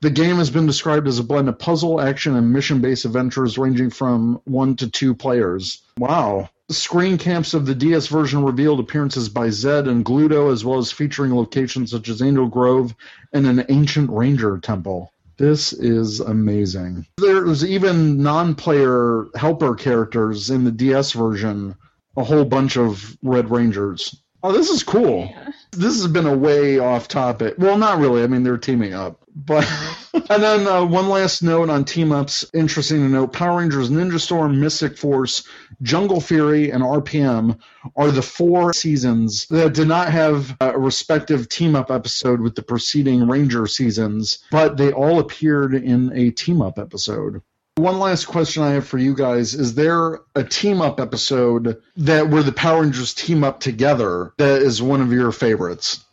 Speaker 2: The game has been described as a blend of puzzle, action, and mission based adventures ranging from one to two players. Wow. Screen camps of the DS version revealed appearances by Zedd and Gluto, as well as featuring locations such as Angel Grove and an ancient ranger temple. This is amazing. There's even non player helper characters in the DS version a whole bunch of Red Rangers. Oh, this is cool. This has been a way off topic. Well, not really. I mean, they're teaming up. But [LAUGHS] and then uh, one last note on team ups. Interesting to note: Power Rangers, Ninja Storm, Mystic Force, Jungle Fury, and RPM are the four seasons that did not have a respective team up episode with the preceding Ranger seasons, but they all appeared in a team up episode. One last question I have for you guys. Is there a team up episode that where the Power Rangers team up together that is one of your favorites?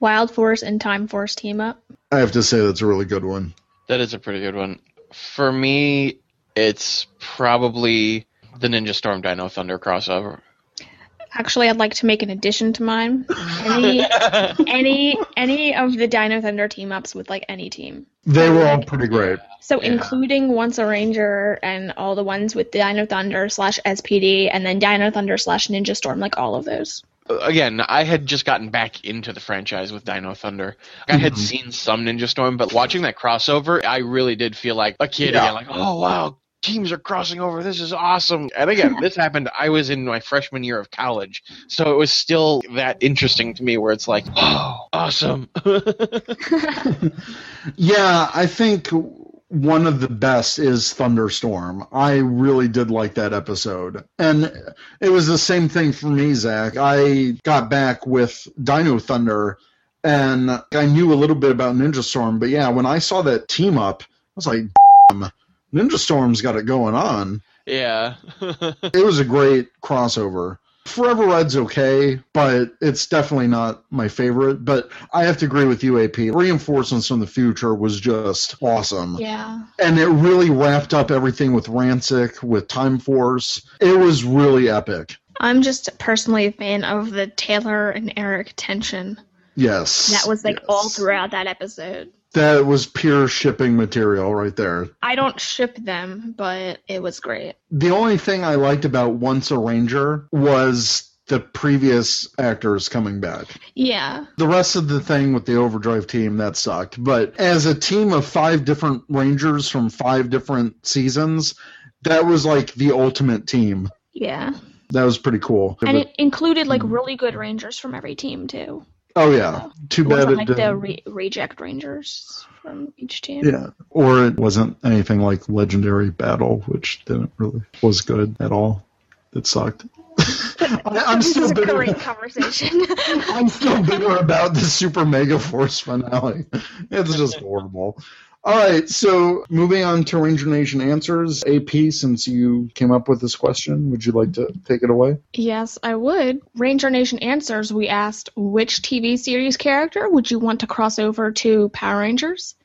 Speaker 4: Wild Force and Time Force team up.
Speaker 2: I have to say that's a really good one.
Speaker 3: That is a pretty good one. For me, it's probably the Ninja Storm Dino Thunder crossover.
Speaker 4: Actually, I'd like to make an addition to mine. Any, [LAUGHS] any, any of the Dino Thunder team ups with like any team.
Speaker 2: They were all pretty great.
Speaker 4: So
Speaker 3: Yeah.
Speaker 4: including Once a Ranger and all the ones with Dino Thunder slash SPD and then Dino Thunder slash Ninja Storm, like all of those.
Speaker 3: Uh, again, I had just gotten back into the franchise with Dino Thunder. I had mm-hmm. seen some Ninja Storm, but watching that crossover, I really did feel like a kid
Speaker 2: Yeah.
Speaker 3: again. Like, oh wow, teams are crossing over. This is awesome. And again, this happened. I was in my freshman year of college, so it was still that interesting to me. Where it's like, oh, awesome. [LAUGHS] [LAUGHS]
Speaker 2: Yeah, I think one of the best is Thunderstorm. I really did like that episode. And it was the same thing for me, Zach. I got back with Dino Thunder and I knew a little bit about Ninja Storm, but yeah, when I saw that team up, I was like, Damn, Ninja Storm's got it going on.
Speaker 3: yeah. [LAUGHS]
Speaker 2: It was a great crossover. Forever Red's okay, but it's definitely not my favorite. But I have to agree with you, AP. Reinforcements from the Future was just awesome.
Speaker 4: Yeah.
Speaker 2: And it really wrapped up everything with Ransik, with Time Force. It was really epic.
Speaker 4: I'm just personally a fan of the Taylor and Eric tension.
Speaker 2: Yes.
Speaker 4: That was like
Speaker 2: yes.
Speaker 4: all throughout that episode.
Speaker 2: That was pure shipping material right there.
Speaker 4: I don't ship them, but it was great.
Speaker 2: The only thing I liked about Once a Ranger was the previous actors coming back.
Speaker 4: Yeah.
Speaker 2: The rest of the thing with the Overdrive team, that sucked. But as a team of five different Rangers from five different seasons, that was like the ultimate team.
Speaker 4: Yeah.
Speaker 2: That was pretty cool.
Speaker 4: And it included like hmm. really good rangers from every team too.
Speaker 2: Oh, yeah. Too
Speaker 4: It
Speaker 2: bad
Speaker 4: wasn't
Speaker 2: it
Speaker 4: like the
Speaker 2: didn't.
Speaker 4: re- reject rangers from each team.
Speaker 2: Yeah. Or it wasn't anything like Legendary Battle, which didn't really, was good at all. It sucked. [LAUGHS] I, I'm
Speaker 4: this
Speaker 2: still
Speaker 4: is a
Speaker 2: bitter.
Speaker 4: great [LAUGHS] conversation.
Speaker 2: I'm still bitter about the Super Mega Force finale. It's just horrible. All right, so moving on to Ranger Nation answers. AP, since you came up with this question, would you like to take it away?
Speaker 4: yes, I would. Ranger Nation answers. We asked which TV series character would you want to cross over to Power Rangers?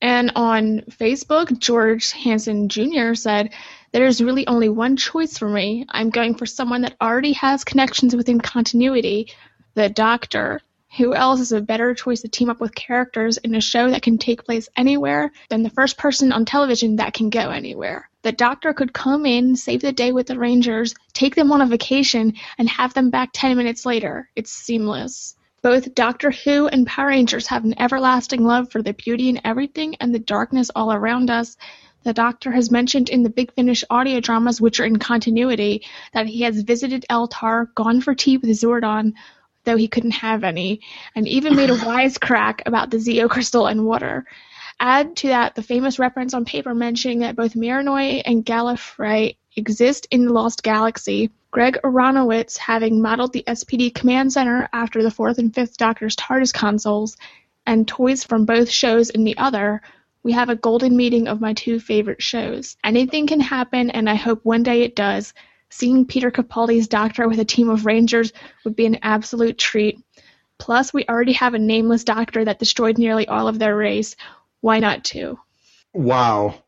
Speaker 4: And on Facebook, George Hansen Jr. said, There's really only one choice for me. I'm going for someone that already has connections within continuity, the Doctor. Who else is a better choice to team up with characters in a show that can take place anywhere than the first person on television that can go anywhere? The Doctor could come in, save the day with the Rangers, take them on a vacation, and have them back 10 minutes later. It's seamless. Both Doctor Who and Power Rangers have an everlasting love for the beauty in everything and the darkness all around us. The Doctor has mentioned in the Big Finish audio dramas, which are in continuity, that he has visited Eltar, gone for tea with Zordon, though he couldn't have any, and even made a [SIGHS] wisecrack about the Zeo crystal and water. Add to that the famous reference on paper mentioning that both Mirinoi and Gallifrey exist in the Lost Galaxy. Greg Aronowitz, having modeled the SPD Command Center after the fourth and fifth Doctor's TARDIS consoles, and toys from both shows in the other, we have a golden meeting of my two favorite shows. Anything can happen, and I hope one day it does. Seeing Peter Capaldi's Doctor with a team of Rangers would be an absolute treat. Plus, we already have a nameless Doctor that destroyed nearly all of their race. Why not two?
Speaker 2: Wow.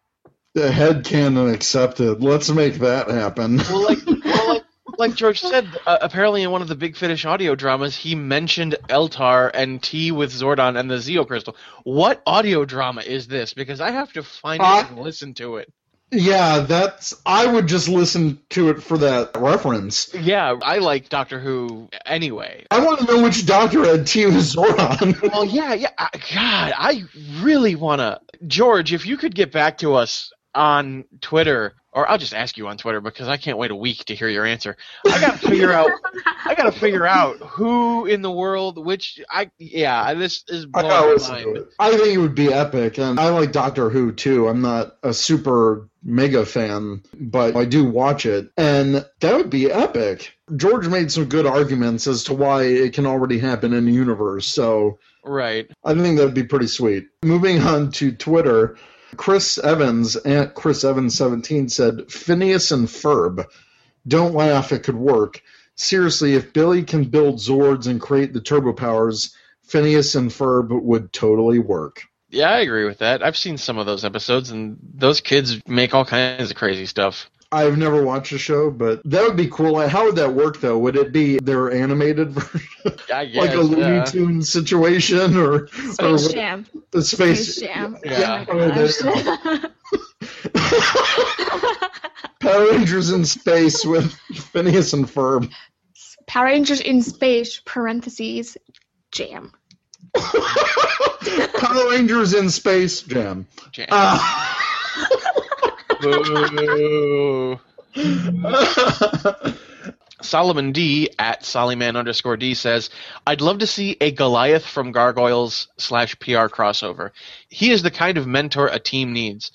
Speaker 2: The head canon accepted. Let's make that happen.
Speaker 3: Well, like, [LAUGHS] well, like, like George said, uh, apparently in one of the Big Finish audio dramas, he mentioned Eltar and tea with Zordon and the Zeo Crystal. What audio drama is this? Because I have to find
Speaker 2: Uh,
Speaker 3: it and listen to it.
Speaker 2: Yeah, that's. I would just listen to it for that reference.
Speaker 3: Yeah, I like Doctor Who anyway.
Speaker 2: I want to know which doctor had Team with Zordon. [LAUGHS]
Speaker 3: Well, yeah, yeah. I- God, I really want to. George, if you could get back to us on Twitter, or I'll just ask you on Twitter because I can't wait a week to hear your answer. I got to [LAUGHS] figure out. I got to figure out who in the world, which I yeah, this is
Speaker 2: I
Speaker 3: blowing
Speaker 2: gotta
Speaker 3: my
Speaker 2: listen to
Speaker 3: mind.
Speaker 2: it. I think it would be epic, and I like Doctor Who too. I'm not a super mega fan, but I do watch it, and that would be epic. George made some good arguments as to why it can already happen in the universe, so
Speaker 3: Right.
Speaker 2: I think that would be pretty sweet. Moving on to Twitter, Chris Evans at Chris Evans 17 said Phineas and Ferb. Don't laugh, it could work. Seriously, if Billy can build Zords and create the turbo powers, Phineas and Ferb would totally work.
Speaker 3: Yeah, I agree with that. I've seen some of those episodes, and those kids make all kinds of crazy stuff.
Speaker 2: I've never watched the show, but that would be cool. How would that work, though? Would it be their animated [LAUGHS] version,
Speaker 3: I guess,
Speaker 2: like a Looney
Speaker 3: yeah.
Speaker 2: Tune situation, or, or
Speaker 4: Space
Speaker 2: what-
Speaker 4: Jam.
Speaker 2: the space?
Speaker 4: Space Jam.
Speaker 3: Yeah.
Speaker 4: Oh
Speaker 2: Oh. [LAUGHS] Power Rangers in space with Phineas and Ferb.
Speaker 4: Power Rangers in space, parentheses, jam. [LAUGHS]
Speaker 2: Power Rangers in space jam.
Speaker 3: Jam.
Speaker 2: Uh,
Speaker 3: Boo. [LAUGHS] Solomon D at Sollyman underscore D says, I'd love to see a Goliath from Gargoyles slash PR crossover. He is the kind of mentor a team needs.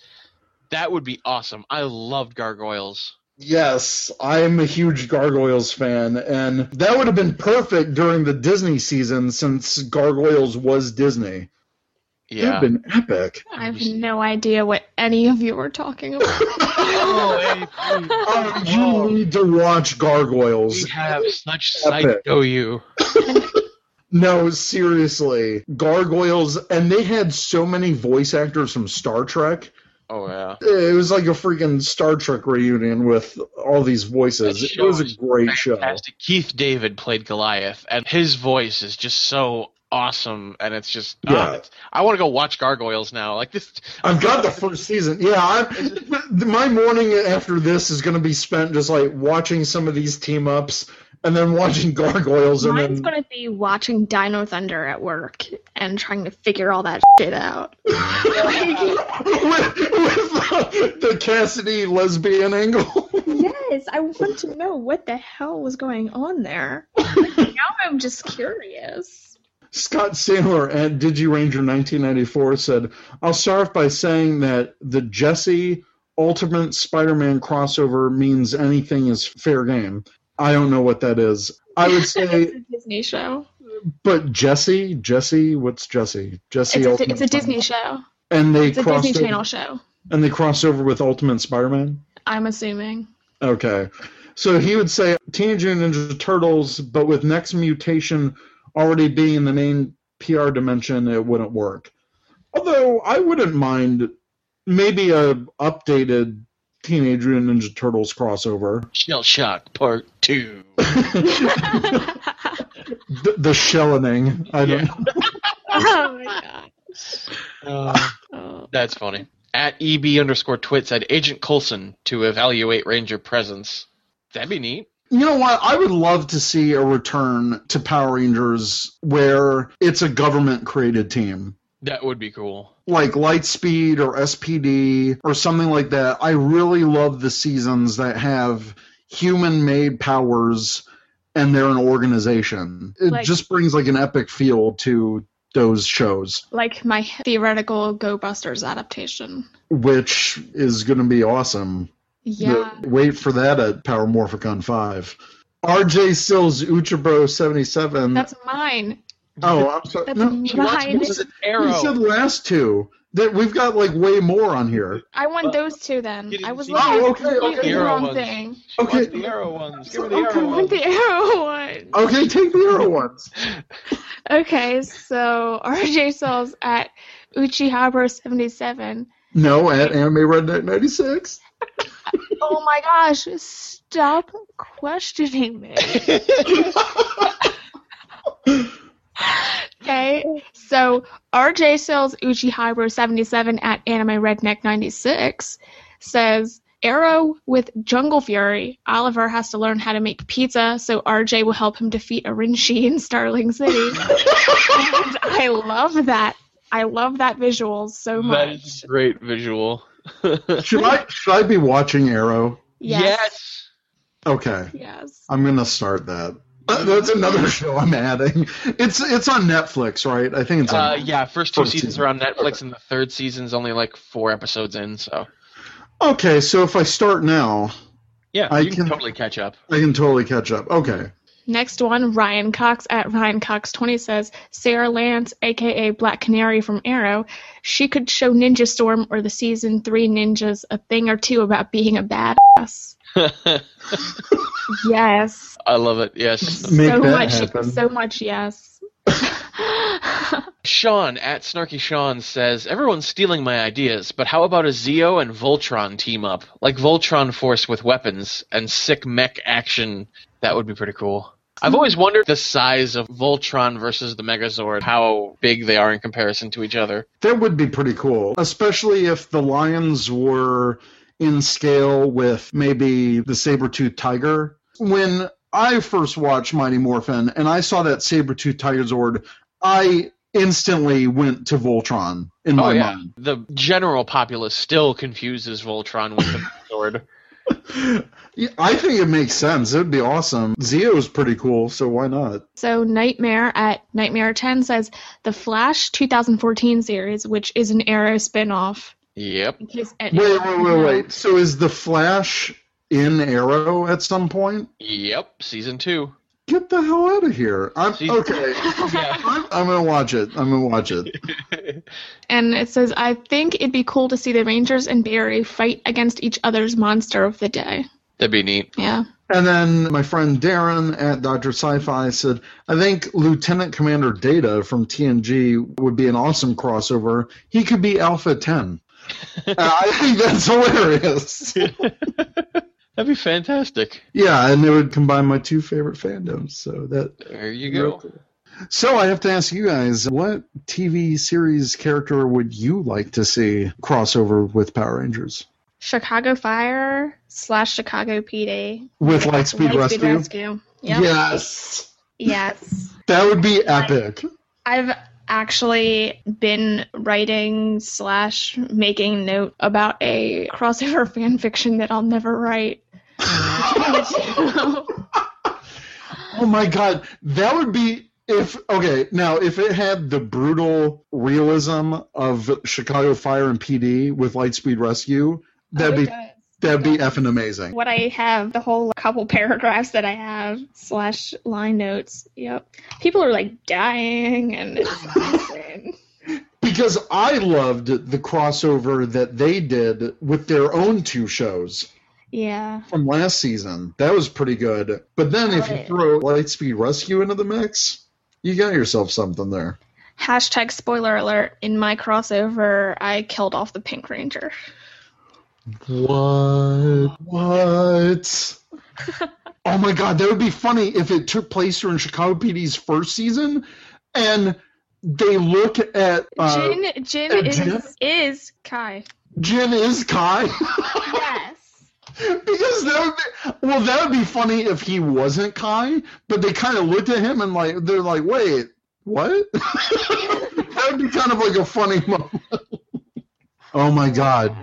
Speaker 3: That would be awesome. I loved Gargoyles.
Speaker 2: Yes, I'm a huge Gargoyles fan, and that would have been perfect during the Disney season since Gargoyles was Disney. It would
Speaker 3: Yeah.
Speaker 2: have been epic.
Speaker 4: I have no idea what any of you are talking about. [LAUGHS]
Speaker 3: Oh, hey.
Speaker 2: Oh, you
Speaker 3: Oh.
Speaker 2: need to watch Gargoyles.
Speaker 3: We have such
Speaker 2: Epic.
Speaker 3: psycho you. [LAUGHS]
Speaker 2: No, seriously. Gargoyles, and they had so many voice actors from Star Trek.
Speaker 3: Oh yeah.
Speaker 2: It was like a freaking Star Trek reunion with all these voices. It was a great show.
Speaker 3: Keith David played Goliath, and his voice is just so awesome, and it's just ah,
Speaker 2: Yeah.
Speaker 3: it's- I want to go watch Gargoyles now. Like this. [LAUGHS]
Speaker 2: I've got the first season. Yeah, I'm, [LAUGHS] my morning after this is going to be spent just like watching some of these team ups and then watching Gargoyles and
Speaker 4: Mine's
Speaker 2: then
Speaker 4: gonna be watching Dino Thunder at work and trying to figure all that shit out. [LAUGHS]
Speaker 2: with, with the, the Cassidy lesbian angle.
Speaker 4: yes, I want to know what the hell was going on there. now I'm just curious.
Speaker 2: Scott Sandler at DigiRanger 1994 said, I'll start off by saying that the Jessie Ultimate Spider Man crossover means anything is fair game. I don't know what that is. I would [LAUGHS] say,
Speaker 4: it's a Disney show.
Speaker 2: but Jessie, Jessie, what's Jessie? Jessie
Speaker 4: It's a,
Speaker 2: Ultimate
Speaker 4: it's a. Disney show.
Speaker 2: And they
Speaker 4: It's a Disney
Speaker 2: over,
Speaker 4: Channel show.
Speaker 2: and they cross over with Ultimate Spider-Man.
Speaker 4: I'm assuming.
Speaker 2: Okay, so he would say Teenage Mutant Ninja Turtles, but with next mutation already being in the main PR dimension, it wouldn't work. Although I wouldn't mind maybe a updated Teenage Mutant Ninja Turtles crossover.
Speaker 3: Shell Shock Part Two.
Speaker 2: The, the shelling. I don't. [LAUGHS]
Speaker 4: oh my god.
Speaker 3: Uh,
Speaker 4: Oh.
Speaker 3: that's funny. At EB underscore twit said Agent Coulson to evaluate Ranger presence. That'd be neat.
Speaker 2: You know what? I would love to see a return to Power Rangers where it's a government created team.
Speaker 3: That would be cool.
Speaker 2: Like Lightspeed or SPD or something like that. I really love the seasons that have human made powers and they're an organization. It
Speaker 4: Like-
Speaker 2: just brings like an epic feel to those shows,
Speaker 4: Like my theoretical Go Busters adaptation.
Speaker 2: which is going to be awesome.
Speaker 4: Yeah.
Speaker 2: Wait for that at Power Morphicon 5. RJ Sills Uchibro 77.
Speaker 4: That's mine.
Speaker 2: oh, I'm sorry.
Speaker 4: That's
Speaker 2: No,
Speaker 4: mine.
Speaker 2: you said last two. That we've got like way more on here.
Speaker 4: I want uh, those two then. I was
Speaker 3: see-
Speaker 4: looking
Speaker 2: Oh,
Speaker 4: at
Speaker 2: okay,
Speaker 4: the
Speaker 2: okay.
Speaker 3: Arrow
Speaker 4: wrong
Speaker 3: ones.
Speaker 4: thing.
Speaker 2: Okay.
Speaker 3: The arrow ones. Give me the
Speaker 2: Okay,
Speaker 4: I
Speaker 3: arrow
Speaker 4: want
Speaker 3: ones.
Speaker 4: the arrow one.
Speaker 2: Okay, take the arrow ones. [LAUGHS]
Speaker 4: Okay, so RJ Souls at Uchihabra77.
Speaker 2: No, at Anime Redneck 96.
Speaker 4: Oh my gosh, stop questioning me. [LAUGHS] Okay, so RJ Sales Uchihabra 77 at Anime Redneck 96 says Arrow with Jungle Fury. Oliver has to learn how to make pizza, so RJ will help him defeat Arinshi in Starling City. [LAUGHS] and I love that. I love that visual so much.
Speaker 3: is a great visual. [LAUGHS]
Speaker 2: Should I should I be watching Arrow?
Speaker 4: Yes.
Speaker 2: Okay,
Speaker 4: Yes.
Speaker 2: I'm gonna start that. Uh, That's another [LAUGHS] show I'm adding. It's it's on Netflix, right? I think it's on.
Speaker 3: Uh, yeah, first two
Speaker 2: First
Speaker 3: seasons
Speaker 2: season.
Speaker 3: are on Netflix, and the third season's only like four episodes in. So
Speaker 2: Okay, so if I start now,
Speaker 3: yeah,
Speaker 2: I
Speaker 3: you can,
Speaker 2: can-
Speaker 3: totally catch up.
Speaker 2: I can totally catch up. Okay.
Speaker 4: Next one, Ryan Cox at Ryan Cox 20 says Sarah Lance, aka Black Canary from Arrow, she could show Ninja Storm or the season three ninjas a thing or two about being a badass. [LAUGHS] yes,
Speaker 3: I love it. Yes.
Speaker 2: Make
Speaker 4: so
Speaker 2: that
Speaker 4: much,
Speaker 2: happen.
Speaker 4: so much yes. [LAUGHS]
Speaker 3: Sean at Snarky Sean says everyone's stealing my ideas, but how about a Zeo and Voltron team up, like Voltron Force with weapons and sick mech action? That would be pretty cool. I've always wondered the size of Voltron versus the Megazord, how big they are in comparison to each other.
Speaker 2: That would be pretty cool, especially if the lions were in scale with maybe the saber-toothed tiger. When I first watched Mighty Morphin and I saw that saber-toothed tiger Zord, I instantly went to Voltron in oh, my
Speaker 3: oh yeah,
Speaker 2: mind.
Speaker 3: the general populace still confuses Voltron with the Megazord. [LAUGHS]
Speaker 2: Yeah, I think it makes sense. It would be awesome. Zeo's pretty cool, so why not?
Speaker 4: So Nightmare at Nightmare 10 says the Flash 2014 series, which is an Arrow spin-off.
Speaker 3: Yep.
Speaker 4: In
Speaker 2: Wait, wait, wait, wait. So is the Flash in Arrow at some point?
Speaker 3: Yep. Season two.
Speaker 2: Get the hell out of here. I'm
Speaker 3: See-
Speaker 2: okay. [LAUGHS]
Speaker 3: Yeah.
Speaker 2: I'm, I'm gonna watch it. I'm gonna watch it. [LAUGHS]
Speaker 4: And it says, I think it'd be cool to see the Rangers and Barry fight against each other's monster of the day.
Speaker 3: That'd be neat.
Speaker 4: Yeah.
Speaker 2: And then my friend Darren at Dr. Sci-Fi said, I think Lieutenant Commander Data from TNG would be an awesome crossover. He could be Alpha 10. [LAUGHS] Uh, I think that's hilarious.
Speaker 3: That'd be fantastic.
Speaker 2: Yeah, and it would combine my two favorite fandoms. So that
Speaker 3: There you go.
Speaker 2: So I have to ask you guys, what TV series character would you like to see crossover with Power Rangers?
Speaker 4: Chicago Fire slash Chicago PD.
Speaker 2: With Lightspeed
Speaker 4: Lightspeed
Speaker 2: Rescue?
Speaker 4: Rescue. Yep.
Speaker 2: Yes.
Speaker 4: Yes.
Speaker 2: That would be epic.
Speaker 4: I've actually been writing slash making note about a crossover [LAUGHS] fan fiction that I'll never write.
Speaker 2: Oh my god, that would be if okay. Now, if it had the brutal realism of Chicago Fire and PD with Lightspeed Rescue, that'd
Speaker 4: Oh,
Speaker 2: be
Speaker 4: does.
Speaker 2: that'd be effing amazing.
Speaker 4: what I have, the whole couple paragraphs that I have, slash line notes. Yep. People are like dying and it's insane.
Speaker 2: Because I loved the crossover that they did with their own two shows
Speaker 4: Yeah.
Speaker 2: from last season. That was pretty good. But then if you throw Lightspeed Rescue into the mix, you got yourself something there.
Speaker 4: Hashtag spoiler alert. In my crossover, I killed off the Pink Ranger.
Speaker 2: What? What? [LAUGHS] oh my god, that would be funny if it took place during Chicago PD's first season and they look at uh,
Speaker 4: Jin, Jin
Speaker 2: uh,
Speaker 4: is,
Speaker 2: Jin?
Speaker 4: is Kai.
Speaker 2: Jin is Kai. [LAUGHS]
Speaker 4: Yes.
Speaker 2: Because that would be well, that would be funny if he wasn't Kai, but they kind of looked at him and like they're like, wait, what? [LAUGHS] that would be kind of like a funny moment. oh my god.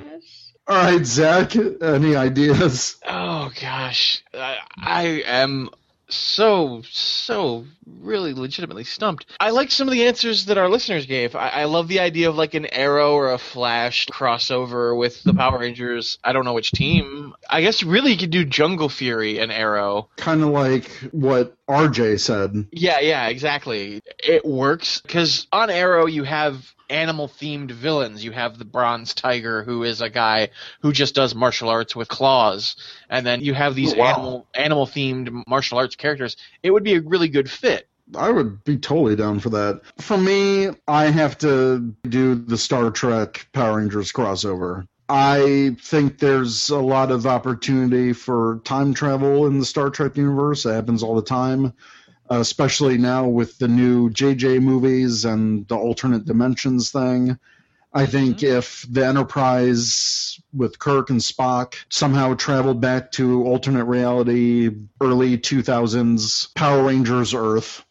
Speaker 2: Oh, All right, Zach, any ideas?
Speaker 3: Oh gosh, I, I am so so really legitimately stumped. I like some of the answers that our listeners gave. I, I love the idea of like an Arrow or a Flash crossover with the Power Rangers. I don't know which team. I guess really you could do Jungle Fury and Arrow.
Speaker 2: Kind of like what RJ said.
Speaker 3: Yeah, yeah, exactly. It works because on Arrow you have animal themed villains. You have the Bronze Tiger, who is a guy who just does martial arts with claws, and then you have these
Speaker 2: Oh, wow.
Speaker 3: animal animal themed martial arts characters. It would be a really good fit.
Speaker 2: I would be totally down for that. For me, I have to do the Star Trek Power Rangers crossover. I think there's a lot of opportunity for time travel in the Star Trek universe. It happens all the time, Uh, especially now with the new JJ movies and the alternate dimensions thing. I mm-hmm. think if the Enterprise with Kirk and Spock somehow traveled back to alternate reality, early 2000s Power Rangers Earth,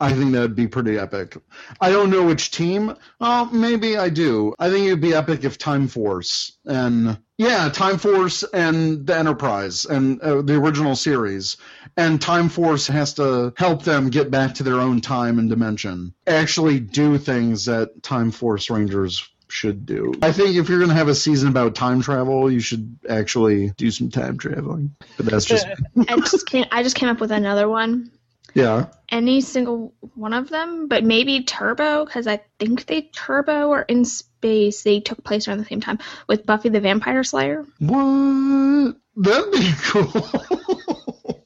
Speaker 2: I think that would be pretty epic. I don't know which team. Well, maybe I do. I think it would be epic if Time Force and yeah, Time Force and the Enterprise and uh, the original series, and Time Force has to help them get back to their own time and dimension. Actually, do things that Time Force Rangers should do. I think if you're going to have a season about time travel, you should actually do some time traveling. But that's just [LAUGHS]
Speaker 4: I just I just came up with another one.
Speaker 2: Yeah.
Speaker 4: any single one of them, but maybe Turbo because I think they Turbo or in space they took place around the same time with Buffy the Vampire Slayer.
Speaker 2: What? That'd be [LAUGHS] cool.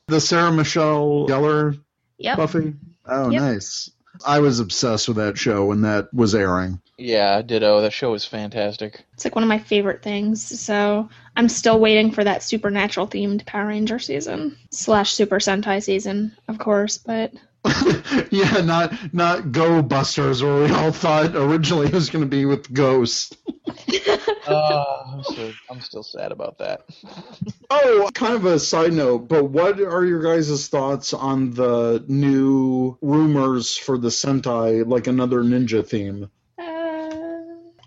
Speaker 2: the Sarah Michelle Gellar
Speaker 4: Yep.
Speaker 2: Buffy. Oh,
Speaker 4: Yep.
Speaker 2: nice. I was obsessed with that show when that was airing.
Speaker 3: Yeah, ditto. That show was fantastic.
Speaker 4: It's like one of my favorite things. So I'm still waiting for that supernatural themed Power Ranger season slash Super Sentai season, of course. But [LAUGHS]
Speaker 2: yeah, not not Go Busters, where we all thought originally it was going to be with ghosts. [LAUGHS]
Speaker 3: Uh, I'm, so, I'm still sad about that. [LAUGHS]
Speaker 2: Oh, kind of a side note, but what are your guys' thoughts on the new rumors for the Sentai, like another ninja theme?
Speaker 4: uh,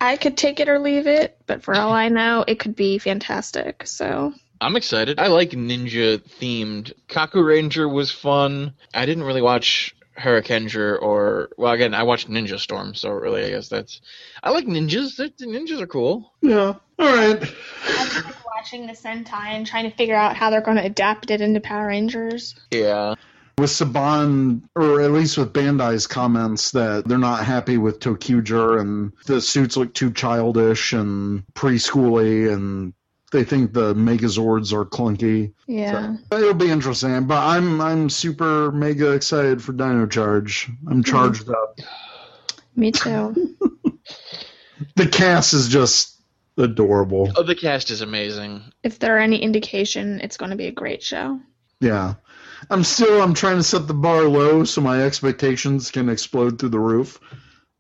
Speaker 4: I could take it or leave it. But for all I know, it could be fantastic. So
Speaker 3: I'm excited. I like ninja themed. Kakuranger was fun. I didn't really watch Hurricaneger or well again I watched Ninja Storm, so really I guess that's I like ninjas. The the ninjas are cool.
Speaker 2: Yeah. All right.
Speaker 4: Watching the Sentai and trying to figure out how they're going to adapt it into Power Rangers.
Speaker 3: Yeah.
Speaker 2: With Saban, or at least with Bandai's comments that they're not happy with ToQger and the suits look too childish and preschooly and they think the Megazords are clunky.
Speaker 4: Yeah.
Speaker 2: It'll be interesting, but I'm I'm super mega excited for Dino Charge. I'm mm-hmm. charged up.
Speaker 4: Me too. [LAUGHS]
Speaker 2: The cast is just adorable.
Speaker 3: Oh, the cast is amazing.
Speaker 4: if there are any indication, it's going to be a great show.
Speaker 2: Yeah. I'm still I'm trying to set the bar low so my expectations can explode through the roof.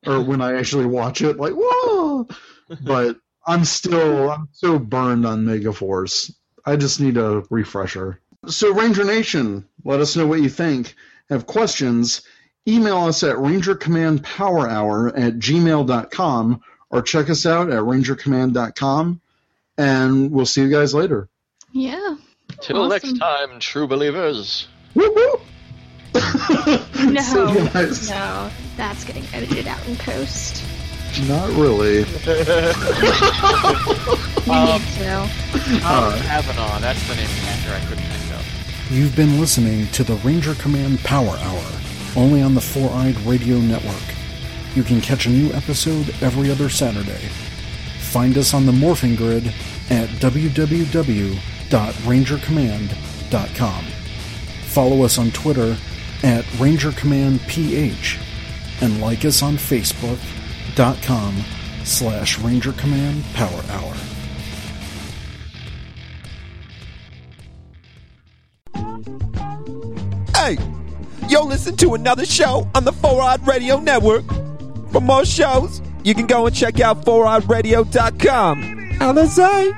Speaker 2: Or when I actually watch it, like, whoa [LAUGHS] but I'm still I'm so burned on Megaforce. I just need a refresher. So Ranger Nation, let us know what you think. Have questions, email us at rangercommandpowerhour at gmail.com or check us out at rangercommand.com and we'll see you guys later.
Speaker 4: Yeah.
Speaker 3: Till
Speaker 4: Awesome.
Speaker 3: next time, true believers.
Speaker 2: Whoop whoop. [LAUGHS]
Speaker 4: No. [LAUGHS]
Speaker 2: See you guys.
Speaker 4: No. That's getting edited out in post.
Speaker 2: Not really. [LAUGHS]
Speaker 4: You
Speaker 3: Um,
Speaker 4: need to.
Speaker 3: Um, Kavanaugh, that's the name of the actor I couldn't think of.
Speaker 7: You've been listening to the Ranger Command Power Hour, only on the Four Eyed Radio Network. You can catch a new episode every other Saturday. Find us on the Morphing Grid at www.rangercommand.com. Follow us on Twitter at RangerCommandPH and like us on Facebook.com slash Ranger Command Power Hour.
Speaker 8: Hey, yo, listen to another show on the Four Odd Radio Network. For more shows, you can go and check out 4oddradio.com. How they say?